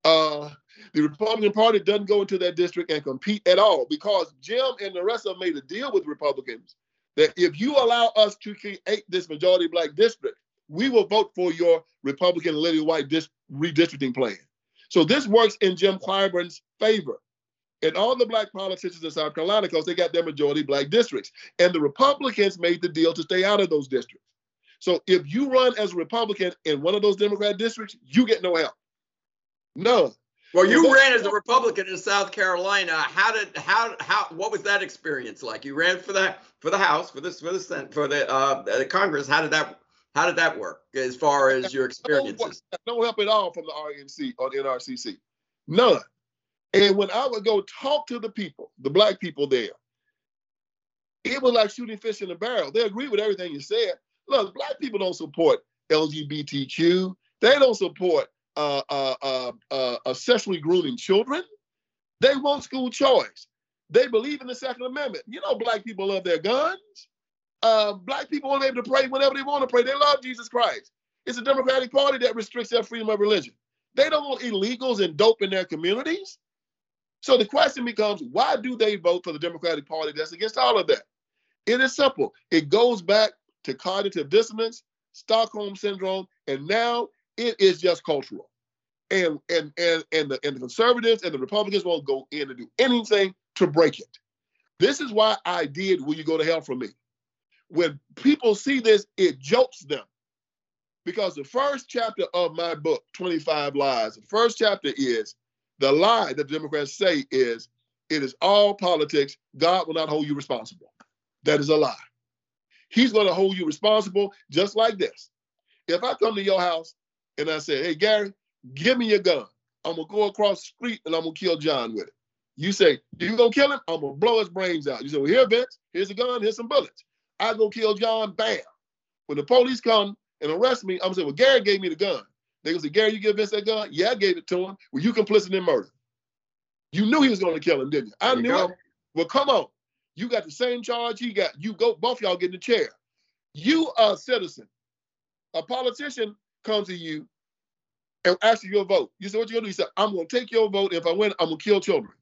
Uh, the Republican Party doesn't go into that district and compete at all because Jim and the rest of them made a deal with Republicans that if you allow us to create this majority black district, we will vote for your Republican Lily White dis- redistricting plan. So this works in Jim Clyburn's favor and all the black politicians in South Carolina because they got their majority black districts. And the Republicans made the deal to stay out of those districts. So if you run as a Republican in one of those Democrat districts, you get no help. None. Well, you ran as a Republican in South Carolina. How did how how what was that experience like? You ran for that for the House for this for the Senate for the uh the Congress. How did that how did that work as far as your experiences? No, no help at all from the RNC or the NRCC. None. And when I would go talk to the people, the black people there, it was like shooting fish in a barrel. They agree with everything you said. Look, black people don't support LGBTQ. They don't support uh, uh, uh, uh, uh, sexually grooming children. They want school choice. They believe in the Second Amendment. You know, black people love their guns. Uh, black people want to be able to pray whenever they want to pray. They love Jesus Christ. It's a Democratic Party that restricts their freedom of religion. They don't want illegals and dope in their communities. So the question becomes, why do they vote for the Democratic Party that's against all of that? It is simple. It goes back to cognitive dissonance, Stockholm syndrome, and now it is just cultural. And and and and the and the conservatives and the Republicans won't go in and do anything to break it. This is why I did Will You Go to Hell for Me? When people see this, it jolts them. Because the first chapter of my book, 25 Lies, the first chapter is the lie that the Democrats say is it is all politics. God will not hold you responsible. That is a lie. He's going to hold you responsible just like this. If I come to your house and I say, hey, Gary, give me your gun. I'm going to go across the street and I'm going to kill John with it. You say, you going to kill him? I'm going to blow his brains out. You say, well, here, Vince, here's a gun, here's some bullets. I go kill John, bam. When the police come and arrest me, I'm going to say, well, Gary gave me the gun. They gonna say, Gary, you give Vince that gun? Yeah, I gave it to him. Well, you complicit in murder. You knew he was gonna kill him, didn't you? I knew it. Well, come on. You got the same charge he got. You go, both y'all get in the chair. You are a citizen. A politician comes to you and asks you your vote. You say, what you gonna do? He said, I'm gonna take your vote. If I win, I'm gonna kill children.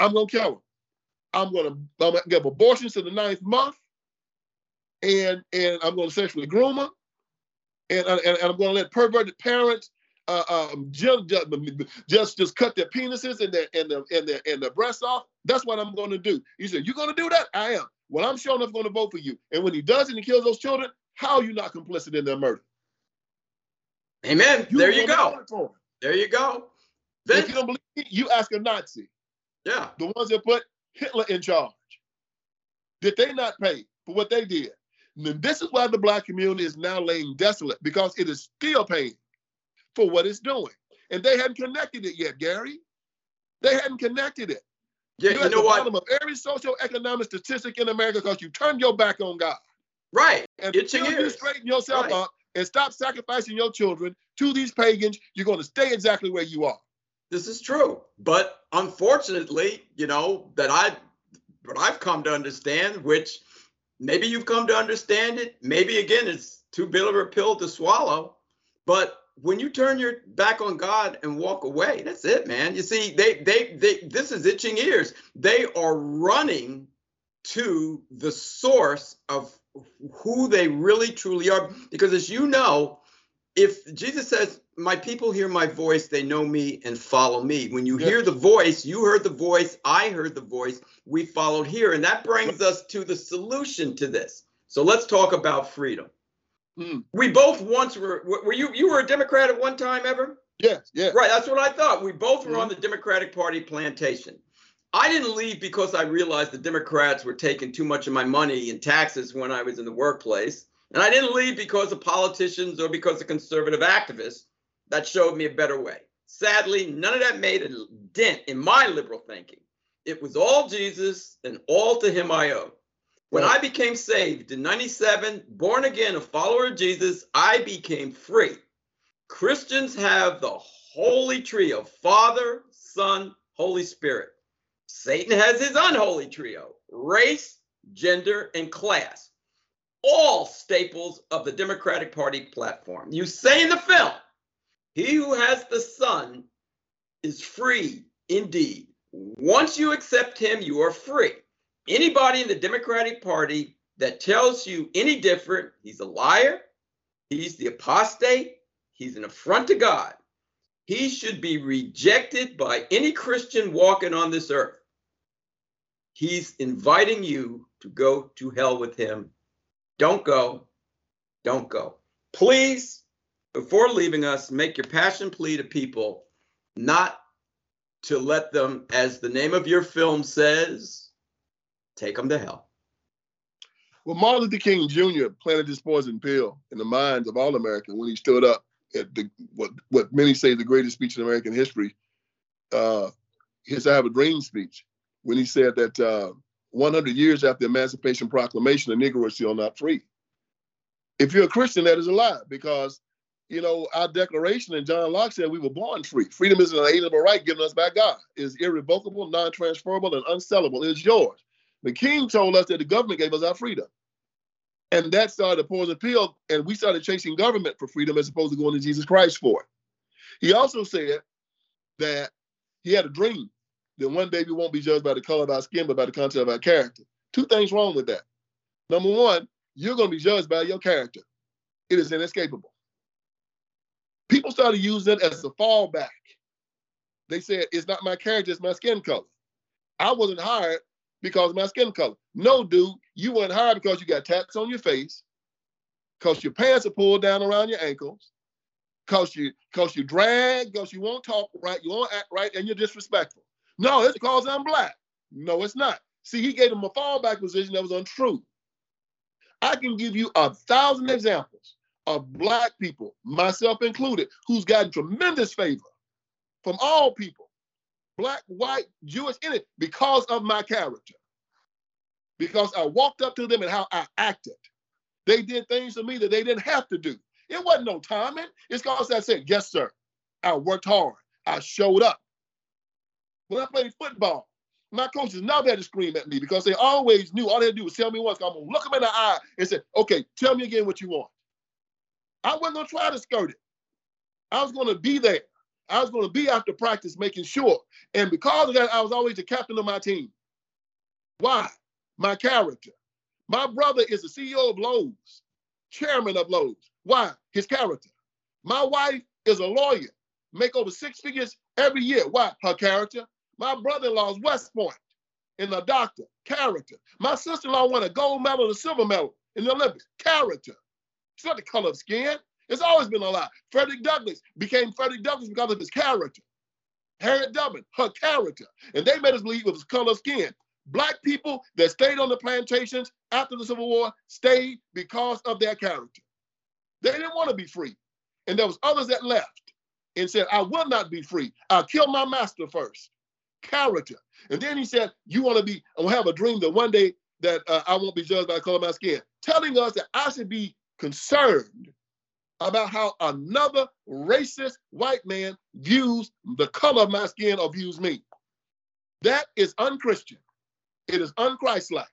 I'm gonna kill them. I'm gonna, I'm gonna give abortions to the ninth month, and and I'm gonna sexually groom them and, and, and I'm to let perverted parents uh, um, just, just just cut their penises and their and their and their and their breasts off. That's what I'm going to do. You said you're going to do that? I am. Well, I'm sure enough going to vote for you. And when he does and he kills those children, how are you not complicit in their murder? Amen. You there you go. There you go. Then, if you don't believe me, you ask a Nazi. Yeah. The ones that put Hitler in charge. Did they not pay for what they did? And this is why the black community is now laying desolate because it is still paying for what it's doing. And they hadn't connected it yet, Gary. They hadn't connected it. Yeah, You're you know what? of every socioeconomic statistic in America because you turned your back on God. Right. And until you straighten yourself right. up and stop sacrificing your children to these pagans, you're going to stay exactly where you are. This is true. But unfortunately, you know, that I what I've come to understand, which maybe you've come to understand it. Maybe again, it's too bitter of a pill to swallow. But when you turn your back on God and walk away, that's it, man. You see, they they they this is itching ears. They are running to the source of who they really truly are. Because as you know, if Jesus says, My people hear my voice, they know me and follow me. When you hear the voice, you heard the voice, I heard the voice, we followed here. And that brings us to the solution to this. So let's talk about freedom. Hmm. We both once were were you you were a Democrat at one time ever? Yes, yeah. Right, that's what I thought. We both were mm-hmm. on the Democratic Party plantation. I didn't leave because I realized the Democrats were taking too much of my money in taxes when I was in the workplace. And I didn't leave because of politicians or because of conservative activists. that showed me a better way. Sadly, none of that made a dent in my liberal thinking. It was all Jesus and all to him I owe. When I became saved in 97, born again, a follower of Jesus, I became free. Christians have the holy trio of Father, Son, Holy Spirit. Satan has his unholy trio race, gender, and class. All staples of the Democratic Party platform. You say in the film, he who has the Son is free indeed. Once you accept him, you are free. Anybody in the Democratic Party that tells you any different, he's a liar, he's the apostate, he's an affront to God. He should be rejected by any Christian walking on this earth. He's inviting you to go to hell with him. Don't go. Don't go. Please, before leaving us, make your passion plea to people not to let them, as the name of your film says, take them to hell. Well, Martin Luther King Jr. planted this poison pill in the minds of all Americans when he stood up at the what what many say the greatest speech in American history, uh, his "I Have a Dream" speech, when he said that uh, 100 years after the Emancipation Proclamation, the Negro is still not free. If you're a Christian, that is a lie because you know, our declaration and John Locke said we were born free. Freedom is an inalienable right given us by God. It is irrevocable, non-transferable, and unsellable. It is yours. The king told us that the government gave us our freedom. And that started poison pill, and we started chasing government for freedom as opposed to going to Jesus Christ for it. He also said that he had a dream that one day we won't be judged by the color of our skin, but by the content of our character. Two things wrong with that. Number one, you're going to be judged by your character. It is inescapable people started using it as a fallback. They said, it's not my character, it's my skin color. I wasn't hired because of my skin color. No, dude, you weren't hired because you got tats on your face, because your pants are pulled down around your ankles, because you because you drag, because you won't talk right, you won't act right, and you're disrespectful. No, it's because I'm black. No, it's not. See, he gave him a fallback position that was untrue. I can give you a thousand examples of black people, myself included, who's gotten tremendous favor from all people, black, white, Jewish, in it, because of my character. Because I walked up to them and how I acted. They did things to me that they didn't have to do. It wasn't no timing. It's because I said, yes, sir. I worked hard. I showed up. When I played football, my coaches never had to scream at me because they always knew all they had to do was tell me once. I'm gonna look them in the eye and say, okay, tell me again what you want. I wasn't to try to skirt it. I was to be there. I was to be after practice making sure. And because of that, I was always the captain of my team. Why? My character. My brother is the CEO of Lowe's, chairman of Lowe's. Why? His character. My wife is a lawyer, make over six figures every year. Why? Her character. My brother-in-law is West Point in the doctor. Character. My sister-in-law won a gold medal and a silver medal in the Olympics. Character. It's not the color of skin. It's always been a lie. Frederick Douglass became Frederick Douglass because of his character. Harriet Tubman, her character. And they made us believe it was color of skin. Black people that stayed on the plantations after the Civil War stayed because of their character. They didn't want to be free. And there was others that left and said, I will not be free. I'll kill my master first. Character. And then he said, you want to be, I will have a dream that one day that uh, I won't be judged by the color of my skin. Telling us that I should be concerned about how another racist white man views the color of my skin or views me. That is unchristian. It is unchristlike.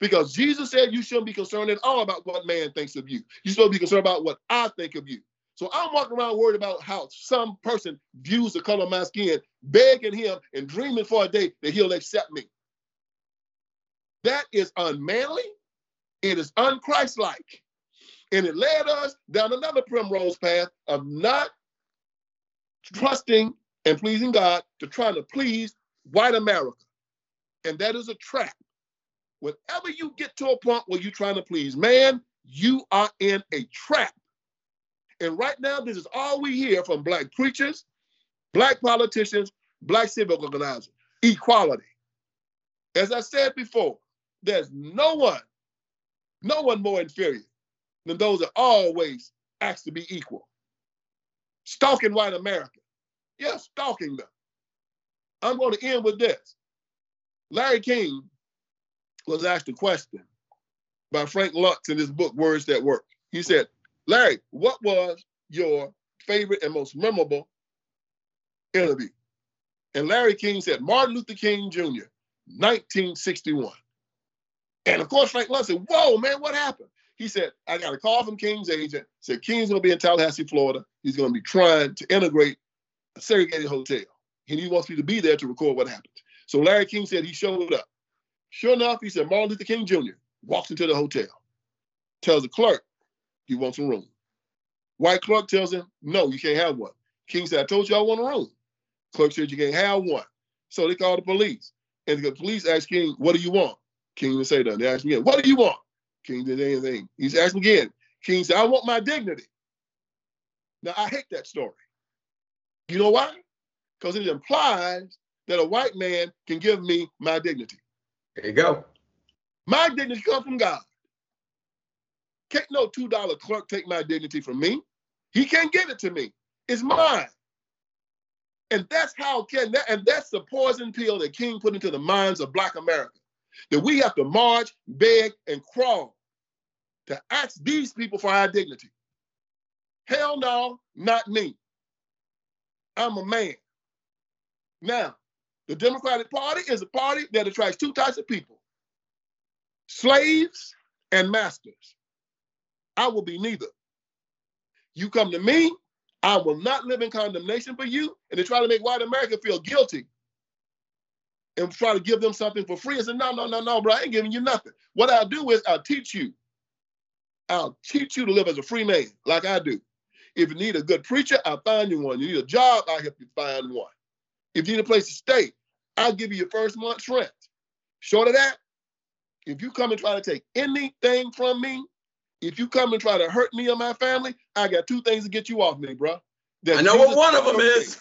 Because Jesus said you shouldn't be concerned at all about what man thinks of you. Supposed to be concerned about what I think of you. So I'm walking around worried about how some person views the color of my skin, begging him and dreaming for a day that he'll accept me. That is unmanly. It is unchristlike. And it led us down another primrose path of not trusting and pleasing God to try to please white America. And that is a trap. Whenever you get to a point where you're trying to please man, you are in a trap. And right now, this is all we hear from black preachers, black politicians, black civic organizers equality. As I said before, there's no one, no one more inferior than those that always ask to be equal. stalking white America. Yeah, stalking them. I'm going to end with this. Larry King was asked a question by Frank Luntz in his book, Words That Work. He said, Larry, what was your favorite and most memorable interview? And Larry King said, Martin Luther King Jr., 1961. And of course, Frank Luntz said, Whoa, man, what happened? He said, I got a call from King's agent, said King's gonna be in Tallahassee, Florida. He's gonna be trying to integrate a segregated hotel. And he wants me to be there to record what happened. So Larry King said he showed up. Sure enough, he said Martin Luther King Jr. walks into the hotel, tells the clerk he wants a room. White clerk tells him, no, you can't have one. King said, I told you I want a room. Clerk said, you can't have one. So they called the police. And the police asked King, what do you want? King didn't say that. They asked again, what do you want? King didn't say anything. He's asked again. King said, I want my dignity. Now, I hate that story. You know why? Because it implies that a white man can give me my dignity. There you go. My dignity comes from God. Can't no $2 clerk take my dignity from me. He can't give it to me. It's mine. And that's how can that, and that's the poison pill that King put into the minds of Black America. That we have to march, beg, and crawl to ask these people for our dignity. Hell no, not me. I'm a man. Now, the Democratic Party is a party that attracts two types of people slaves and masters. I will be neither. You come to me, I will not live in condemnation for you, and they try to make white America feel guilty and try to give them something for free. I said, no, no, no, no, bro, I ain't giving you nothing. What I'll do is I'll teach you. I'll teach you to live as a free man, like I do. If you need a good preacher, I'll find you one. You need a job, I'll help you find one. If you need a place to stay, I'll give you your first month's rent. Short of that, if you come and try to take anything from me, if you come and try to hurt me or my family, I got two things to get you off me, bro. That I know Jesus what one of them is.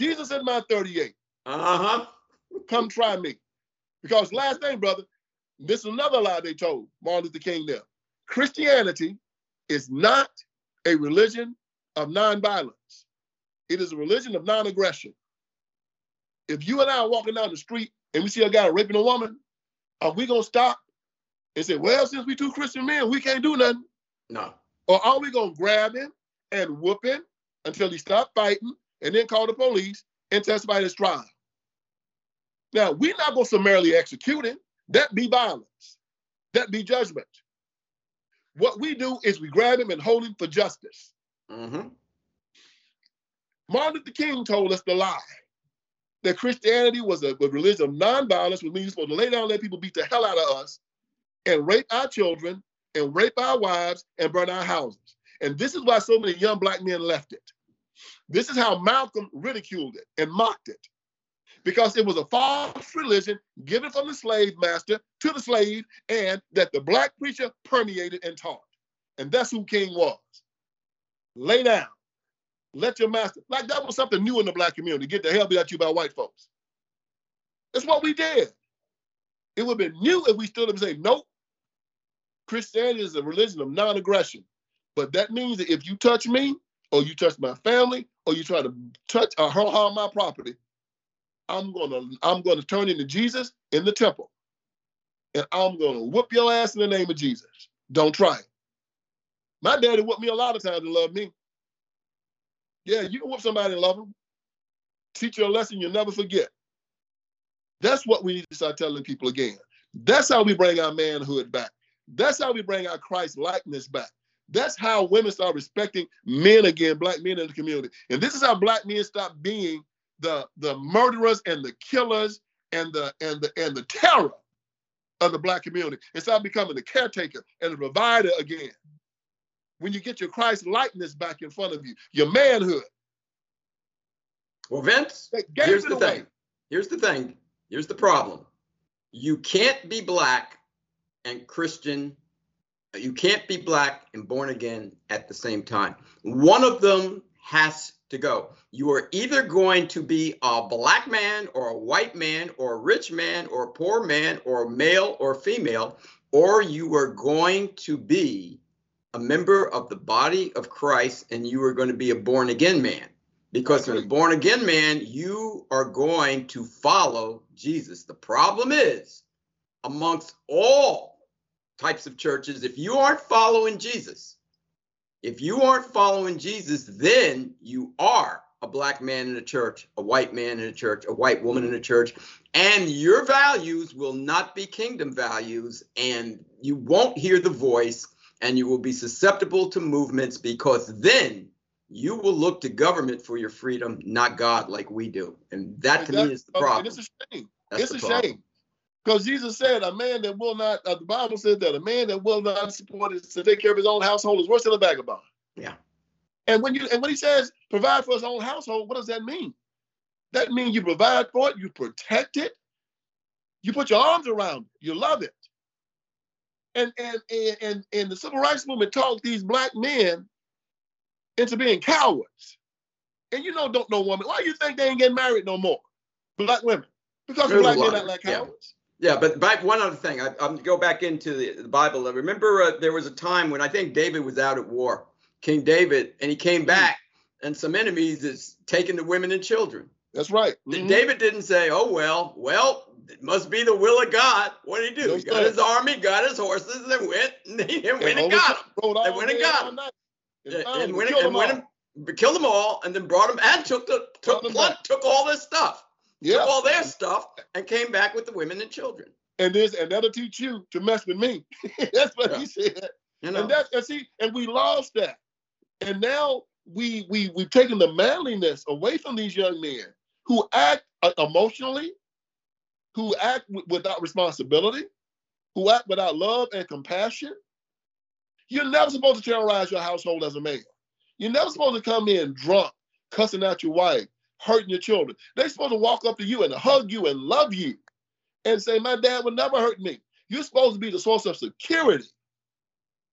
Jesus in my 38. Uh-huh. Come try me. Because last thing, brother, this is another lie they told Martin Luther King there. Christianity is not a religion of nonviolence. It is a religion of non-aggression. If you and I are walking down the street and we see a guy raping a woman, are we gonna stop and say, well, since we two Christian men, we can't do nothing? No. Or are we gonna grab him and whoop him until he stops fighting and then call the police and testify his trial? Now, we're not gonna summarily execute him. That be violence. That be judgment. What we do is we grab him and hold him for justice. Mm-hmm. Martin Luther King told us the lie that Christianity was a, a religion of nonviolence, which means you're supposed to lay down and let people beat the hell out of us and rape our children and rape our wives and burn our houses. And this is why so many young black men left it. This is how Malcolm ridiculed it and mocked it. Because it was a false religion given from the slave master to the slave, and that the black preacher permeated and taught. And that's who King was. Lay down. Let your master, like that was something new in the black community, get the hell beat at you by white folks. That's what we did. It would have been new if we stood up and say, nope, Christianity is a religion of non-aggression. But that means that if you touch me, or you touch my family, or you try to touch or harm my property, I'm gonna I'm gonna turn into Jesus in the temple, and I'm gonna whoop your ass in the name of Jesus. Don't try it. My daddy whooped me a lot of times and loved me. Yeah, you can whoop somebody and love them. Teach you a lesson you'll never forget. That's what we need to start telling people again. That's how we bring our manhood back. That's how we bring our Christ likeness back. That's how women start respecting men again, black men in the community. And this is how black men stop being the, the murderers and the killers and the and the and the terror of the black community and start becoming the caretaker and the provider again when you get your Christ likeness back in front of you, your manhood. Well, Vince, here's the away. thing. Here's the thing. Here's the problem. You can't be black and Christian. You can't be black and born again at the same time. One of them has to go. You are either going to be a black man or a white man or a rich man or a poor man or a male or female, or you are going to be a member of the body of Christ and you are going to be a born again man. Because in a born again man, you are going to follow Jesus. The problem is, amongst all types of churches, if you aren't following Jesus, if you aren't following Jesus, then you are a black man in a church, a white man in a church, a white woman in a church, and your values will not be kingdom values, and you won't hear the voice, and you will be susceptible to movements because then you will look to government for your freedom, not God like we do. And that to me is the problem. it's a shame. That's it's a problem. shame. Because Jesus said, a man that will not, uh, the Bible says that a man that will not support his, to take care of his own household is worse than a vagabond. Yeah. And when you and when he says provide for his own household, what does that mean? That means you provide for it, you protect it, you put your arms around it, you love it. And and and and, and the civil rights movement taught these black men into being cowards. And you know, don't know women. Why you think they ain't getting married no more? Black women. Because There's black men are like cowards. Yeah. yeah, but back one other thing. I, am go back into the, the Bible. I remember uh, there was a time when I think David was out at war, King David, and he came hmm. back, and some enemies is taking the women and children. That's right. Mm-hmm. David didn't say, "Oh well, well, it must be the will of God." What did he do? he got his army, got his horses, and went and, went and, and got them. They went and got them and, and went, and went and killed them all, and then brought them and took the took blood, took all this stuff, yeah. took all their stuff, and came back with the women and children. And this and that'll teach you to mess with me. that's what yeah. he said. You know? And that's and see, and we lost that. And now we we we've taken the manliness away from these young men who act uh, emotionally, who act w- without responsibility, who act without love and compassion, you're never supposed to terrorize your household as a man. You're never supposed to come in drunk, cussing out your wife, hurting your children. They're supposed to walk up to you and hug you and love you and say, My dad would never hurt me. You're supposed to be the source of security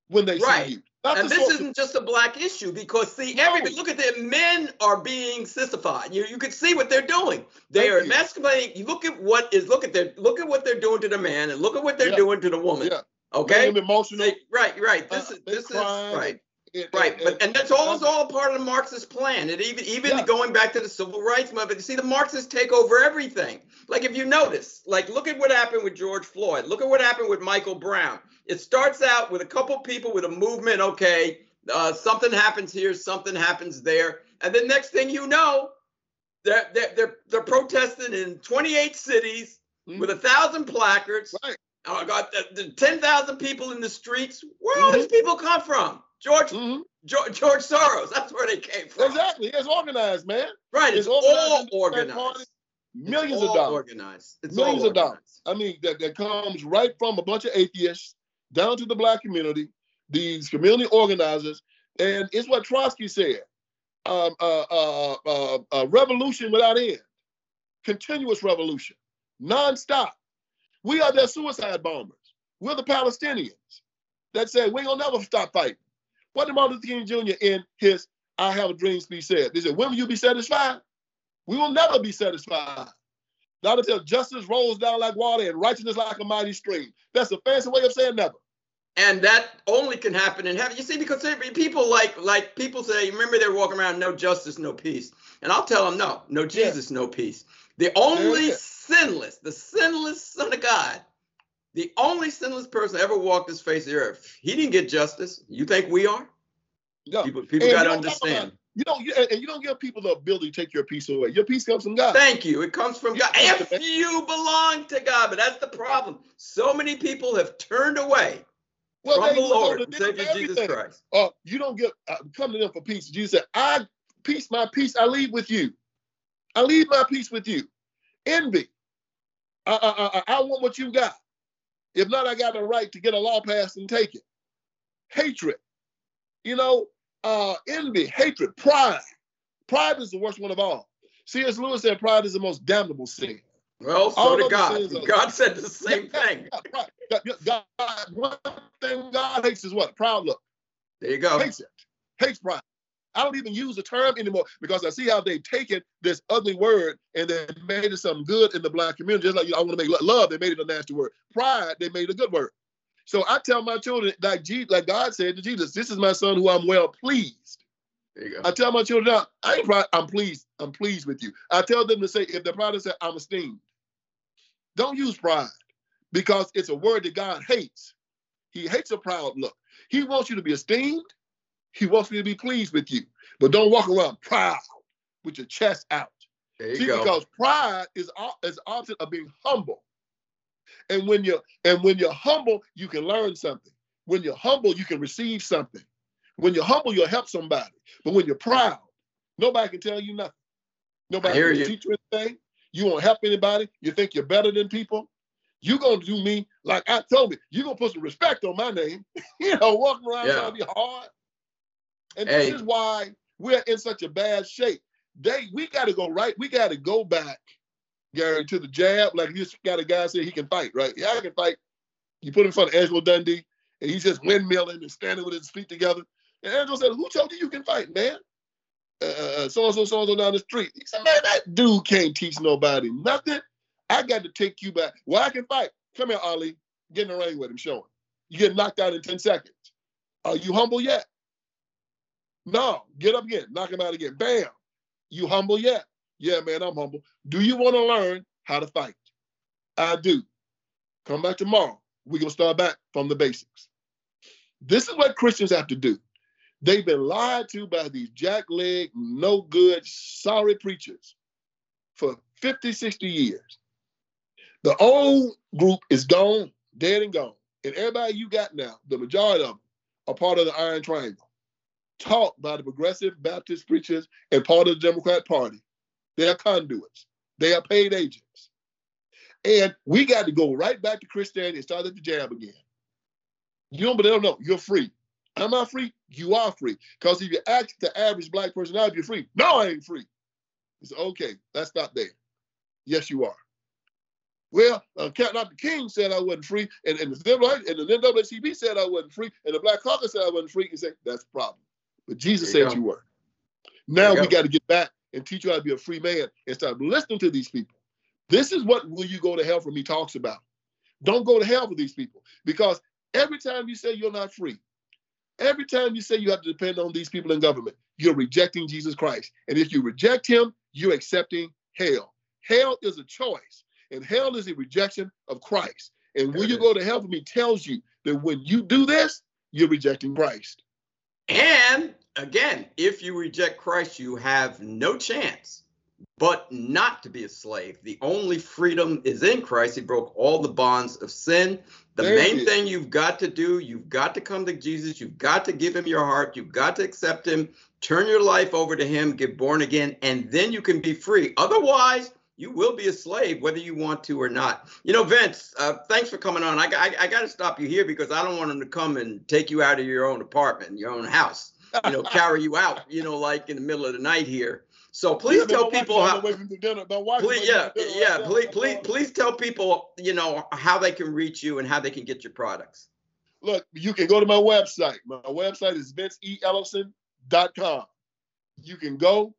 when they right. see you. Not and this isn't of- just a black issue because see, no. everybody look at the men are being sissified. You you can see what they're doing. They Thank are emasculating. You look at what is look at their look at what they're doing to the man and look at what they're yeah. doing to the woman. Yeah. Okay. emotional. right, right. This uh, is this is right. It, right, it, but and that's all is all part of the Marxist plan. And even even yeah. going back to the civil rights movement, you see the Marxists take over everything. Like if you notice, like look at what happened with George Floyd. Look at what happened with Michael Brown. It starts out with a couple people with a movement. Okay, uh, something happens here, something happens there, and then next thing you know, they're they're they're, they're protesting in 28 cities mm-hmm. with a thousand placards. Right. Oh, I got the, the 10,000 people in the streets. Where mm-hmm. all these people come from? George, mm-hmm. George, George Soros. That's where they came from. Exactly. It's organized, man. Right. It's, it's all organized. Millions of dollars. Organized. It's millions of dollars. I mean, that, that comes right from a bunch of atheists down to the black community, these community organizers. And it's what Trotsky said um, uh, uh, uh, uh revolution without end, continuous revolution, nonstop. We are their suicide bombers. We're the Palestinians that say, we ain't gonna never stop fighting. What did Martin Luther King Jr. in his I Have a Dream speech said? They said, when will you be satisfied? We will never be satisfied. Not until justice rolls down like water and righteousness like a mighty stream. That's a fancy way of saying never. And that only can happen in heaven. You see, because people like like people say, remember they're walking around, no justice, no peace. And I'll tell them, no, no Jesus, no peace. The only sinless, the sinless Son of God, the only sinless person ever walked this face of the earth. He didn't get justice. You think we are? No. People, people got to understand. You don't, and you don't give people the ability to take your peace away. Your peace comes from God. Thank you. It comes from God. If you belong to God, but that's the problem. So many people have turned away well, from the Lord, Savior Jesus Christ. Uh, you don't get uh, come to them for peace. Jesus said, "I peace, my peace, I leave with you. I leave my peace with you." envy. I, I, I, I want what you got. If not, I got the right to get a law passed and take it. Hatred, you know, uh, envy, hatred, pride. Pride is the worst one of all. C.S. Lewis said pride is the most damnable sin. Well, so all did God. God said the same yeah, thing. God, God, God, one thing God hates is what? Proud look. There you go. Hates it. Hates pride. I don't even use the term anymore because I see how they've taken this ugly word and they made it something good in the black community. Just like you, I want to make love, they made it a nasty word. Pride, they made it a good word. So I tell my children, like Jesus, like God said to Jesus, this is my son who I'm well pleased. There you I tell my children I ain't proud, I'm pleased, I'm pleased with you. I tell them to say, if they're proud to say, I'm esteemed. Don't use pride because it's a word that God hates. He hates a proud look. He wants you to be esteemed. He wants me to be pleased with you. But don't walk around proud with your chest out. See, go. because pride is is opposite of being humble. And when you're and when you're humble, you can learn something. When you're humble, you can receive something. When you're humble, you'll help somebody. But when you're proud, nobody can tell you nothing. Nobody can you. teach you anything. You won't help anybody. You think you're better than people. You're gonna do me like I told me. You're gonna put some respect on my name. you know, walking around Yeah. trying to be hard. And Hey. this is why we're in such a bad shape. They we gotta go right. We gotta go back, Gary, to the jab. Like you just got a guy say he can fight, right? Yeah, I can fight. You put him in front of Angelo Dundee, and he's just windmilling and standing with his feet together. And Angelo said, "Who told you you can fight, man?" Uh, so and so, so and so down the street. He said, "Man, that dude can't teach nobody nothing. I got to take you back. Well, I can fight. Come here, Ali. Get in the ring with him. Show him. You get knocked out in ten seconds. Are you humble yet? No. Get up again. Knock him out again. Bam. You humble yet? Yeah, man, I'm humble. Do you want to learn how to fight? I do. Come back tomorrow. We're going to start back from the basics. This is what Christians have to do. They've been lied to by these jackleg, no good, sorry preachers for 50, 60 years. The old group is gone, dead and gone. And everybody you got now, the majority of them, are part of the Iron Triangle, taught by the progressive Baptist preachers and part of the Democrat Party. They are conduits. They are paid agents. And we got to go right back to Christianity and start at the jab again. You don't, but they don't know. You're free. I'm I free. You are free. Because if you ask the average black person if you're free, no, I ain't free. It's okay. That's not there. Yes, you are. Well, uh, Dr. King said I wasn't free, and, and, the, and the NAACP said I wasn't free, and the Black Caucus said I wasn't free. You say that's a problem. But Jesus said go. you were. Now you we go. got to get back and teach you how to be a free man and start listening to these people. This is what Will You Go to Hell for Me talks about. Don't go to hell for these people because every time you say you're not free, every time you say you have to depend on these people in government, you're rejecting Jesus Christ. And if you reject him, you're accepting hell. Hell is a choice, and hell is a rejection of Christ. And Will You. Go to Hell for Me tells you that when you do this, you're rejecting Christ. And again, if you reject Christ, you have no chance but not to be a slave. The only freedom is in Christ. He broke all the bonds of sin. The There main is. thing you've got to do, you've got to come to Jesus. You've got to give him your heart. You've got to accept him, turn your life over to him, get born again, and then you can be free. Otherwise, you will be a slave whether you want to or not. You know, Vince, uh, thanks for coming on. I, I, I got to stop you here because I don't want them to come and take you out of your own apartment, your own house, you know, carry you out, you know, like in the middle of the night here. So please Yeah, tell people how. away from the dinner. My wife is Please, yeah, yeah. right. Please, please, please tell people, you know, how they can reach you and how they can get your products. Look, you can go to my website. My website is vinceellison.com. You can go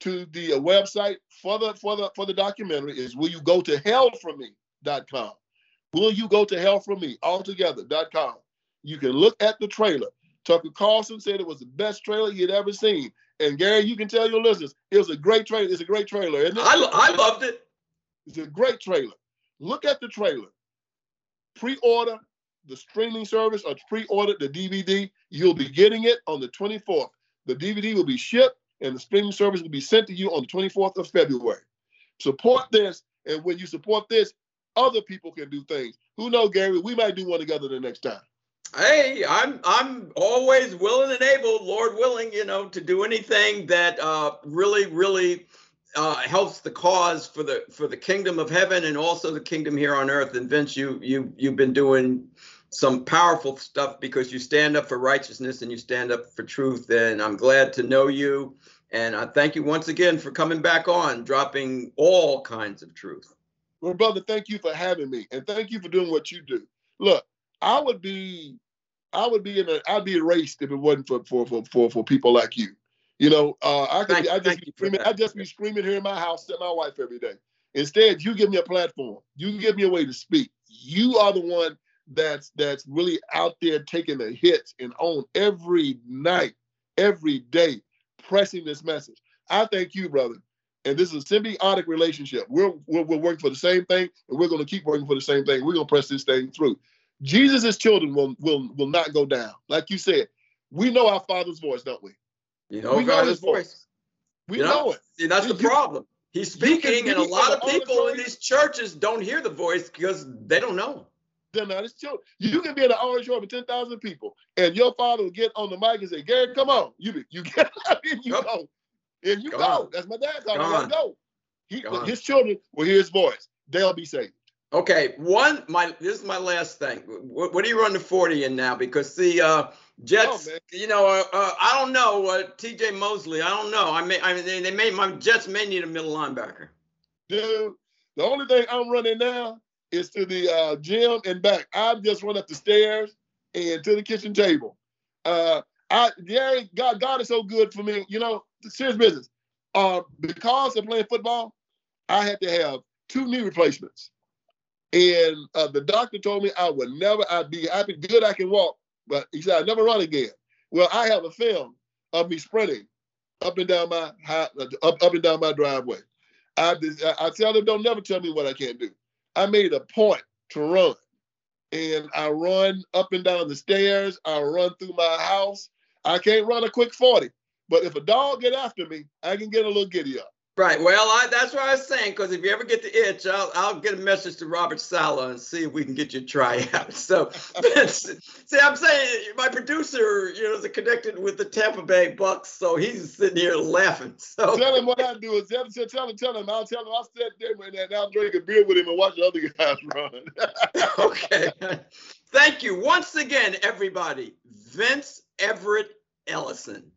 to the uh, website for the for the for the documentary is will you go to hellforme.com. Will you go to hell for me altogether.com. You can look at the trailer. Tucker Carlson said it was the best trailer he had ever seen. And Gary, you can tell your listeners, it was a great trailer. It's a great trailer, isn't it? I, I loved it. It's a great trailer. Look at the trailer. Pre-order the streaming service or pre-order the DVD. You'll be getting it on the 24th. The DVD will be shipped and the streaming service will be sent to you on the 24th of February. Support this, and when you support this, other people can do things. Who know, Gary? We might do one together the next time. Hey, I'm I'm always willing and able, Lord willing, you know, to do anything that uh, really, really uh, helps the cause for the for the kingdom of heaven and also the kingdom here on earth. And Vince, you you you've been doing some powerful stuff because you stand up for righteousness and you stand up for truth. And I'm glad to know you. And I thank you once again for coming back on, dropping all kinds of truth. Well, brother, thank you for having me, and thank you for doing what you do. Look, I would be, I would be in a, I'd be erased if it wasn't for for for for, for people like you. You know, uh, I could, I just be screaming. I just be screaming here in my house at my wife every day. Instead, you give me a platform. You give me a way to speak. You are the one that's that's really out there taking the hits and on every night, every day, pressing this message. I thank you, brother. And this is a symbiotic relationship. We're, we're, we're working for the same thing, and we're going to keep working for the same thing. We're going to press this thing through. Jesus' children will, will, will not go down. Like you said, we know our Father's voice, don't we? You know, we know his voice. voice. We you know, know, it. See, that's the problem. He's speaking, and a lot of people in these churches don't hear the voice because they don't know. They're not his children. You can be in an auditorium with 10,000 people, and your father will get on the mic and say, Gary, come on. You be, you get up and you go. And you go. That's my dad calling me. Go. He, his children will hear his voice. They'll be saved. Okay, one. My this is my last thing. What, what do you run the forty in now? Because the uh, Jets, oh, you know, uh, uh, I don't know. Uh, C.J. Mosley, I don't know. I may, I mean, they, they may my Jets may need a middle linebacker. Dude, the only thing I'm running now is to the uh, gym and back. I just run up the stairs and to the kitchen table. Uh, I Gary, God, God is so good for me. You know, serious business. Uh, because of playing football, I had to have two knee replacements. And uh, the doctor told me I would never, I'd be, I'd be good, I can walk, but he said I'd never run again. Well, I have a film of me sprinting up and down my up, up and down my driveway. I, I tell them, don't never tell me what I can't do. I made a point to run. And I run up and down the stairs. I run through my house. I can't run a quick 40, but if a dog get after me, I can get a little giddy up. Right. Well, I, that's what I was saying. Because if you ever get the itch, I'll, I'll get a message to Robert Saleh and see if we can get you a tryout. So, see, I'm saying my producer, you know, is connected with the Tampa Bay Bucks, so he's sitting here laughing. So tell him what I do is tell him, tell him, tell him. I'll tell him I'll sit there and I'll drink a beer with him and watch the other guys run. okay. Thank you once again, everybody. Vince Everett Ellison.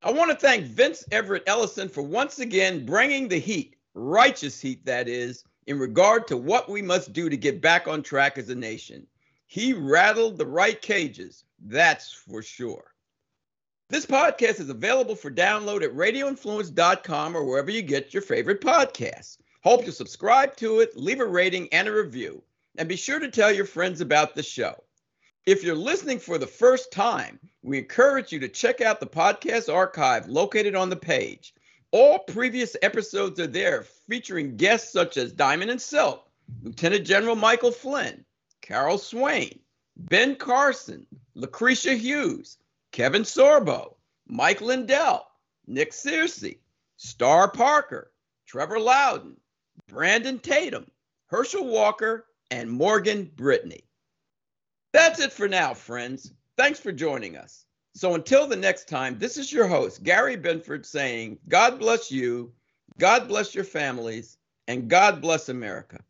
I want to thank Vince Everett Ellison for once again bringing the heat, righteous heat that is, in regard to what we must do to get back on track as a nation. He rattled the right cages, that's for sure. This podcast is available for download at radioinfluence.com or wherever you get your favorite podcasts. Hope you subscribe to it, leave a rating and a review, and be sure to tell your friends about the show. If you're listening for the first time, we encourage you to check out the podcast archive located on the page. All previous episodes are there featuring guests such as Diamond and Silk, Lieutenant General Michael Flynn, Carol Swain, Ben Carson, Lucretia Hughes, Kevin Sorbo, Mike Lindell, Nick Searcy, Star Parker, Trevor Loudon, Brandon Tatum, Herschel Walker, and Morgan Brittany. That's it for now, friends. Thanks for joining us. So until the next time, this is your host, Gary Binford, saying, God bless you, God bless your families, and God bless America.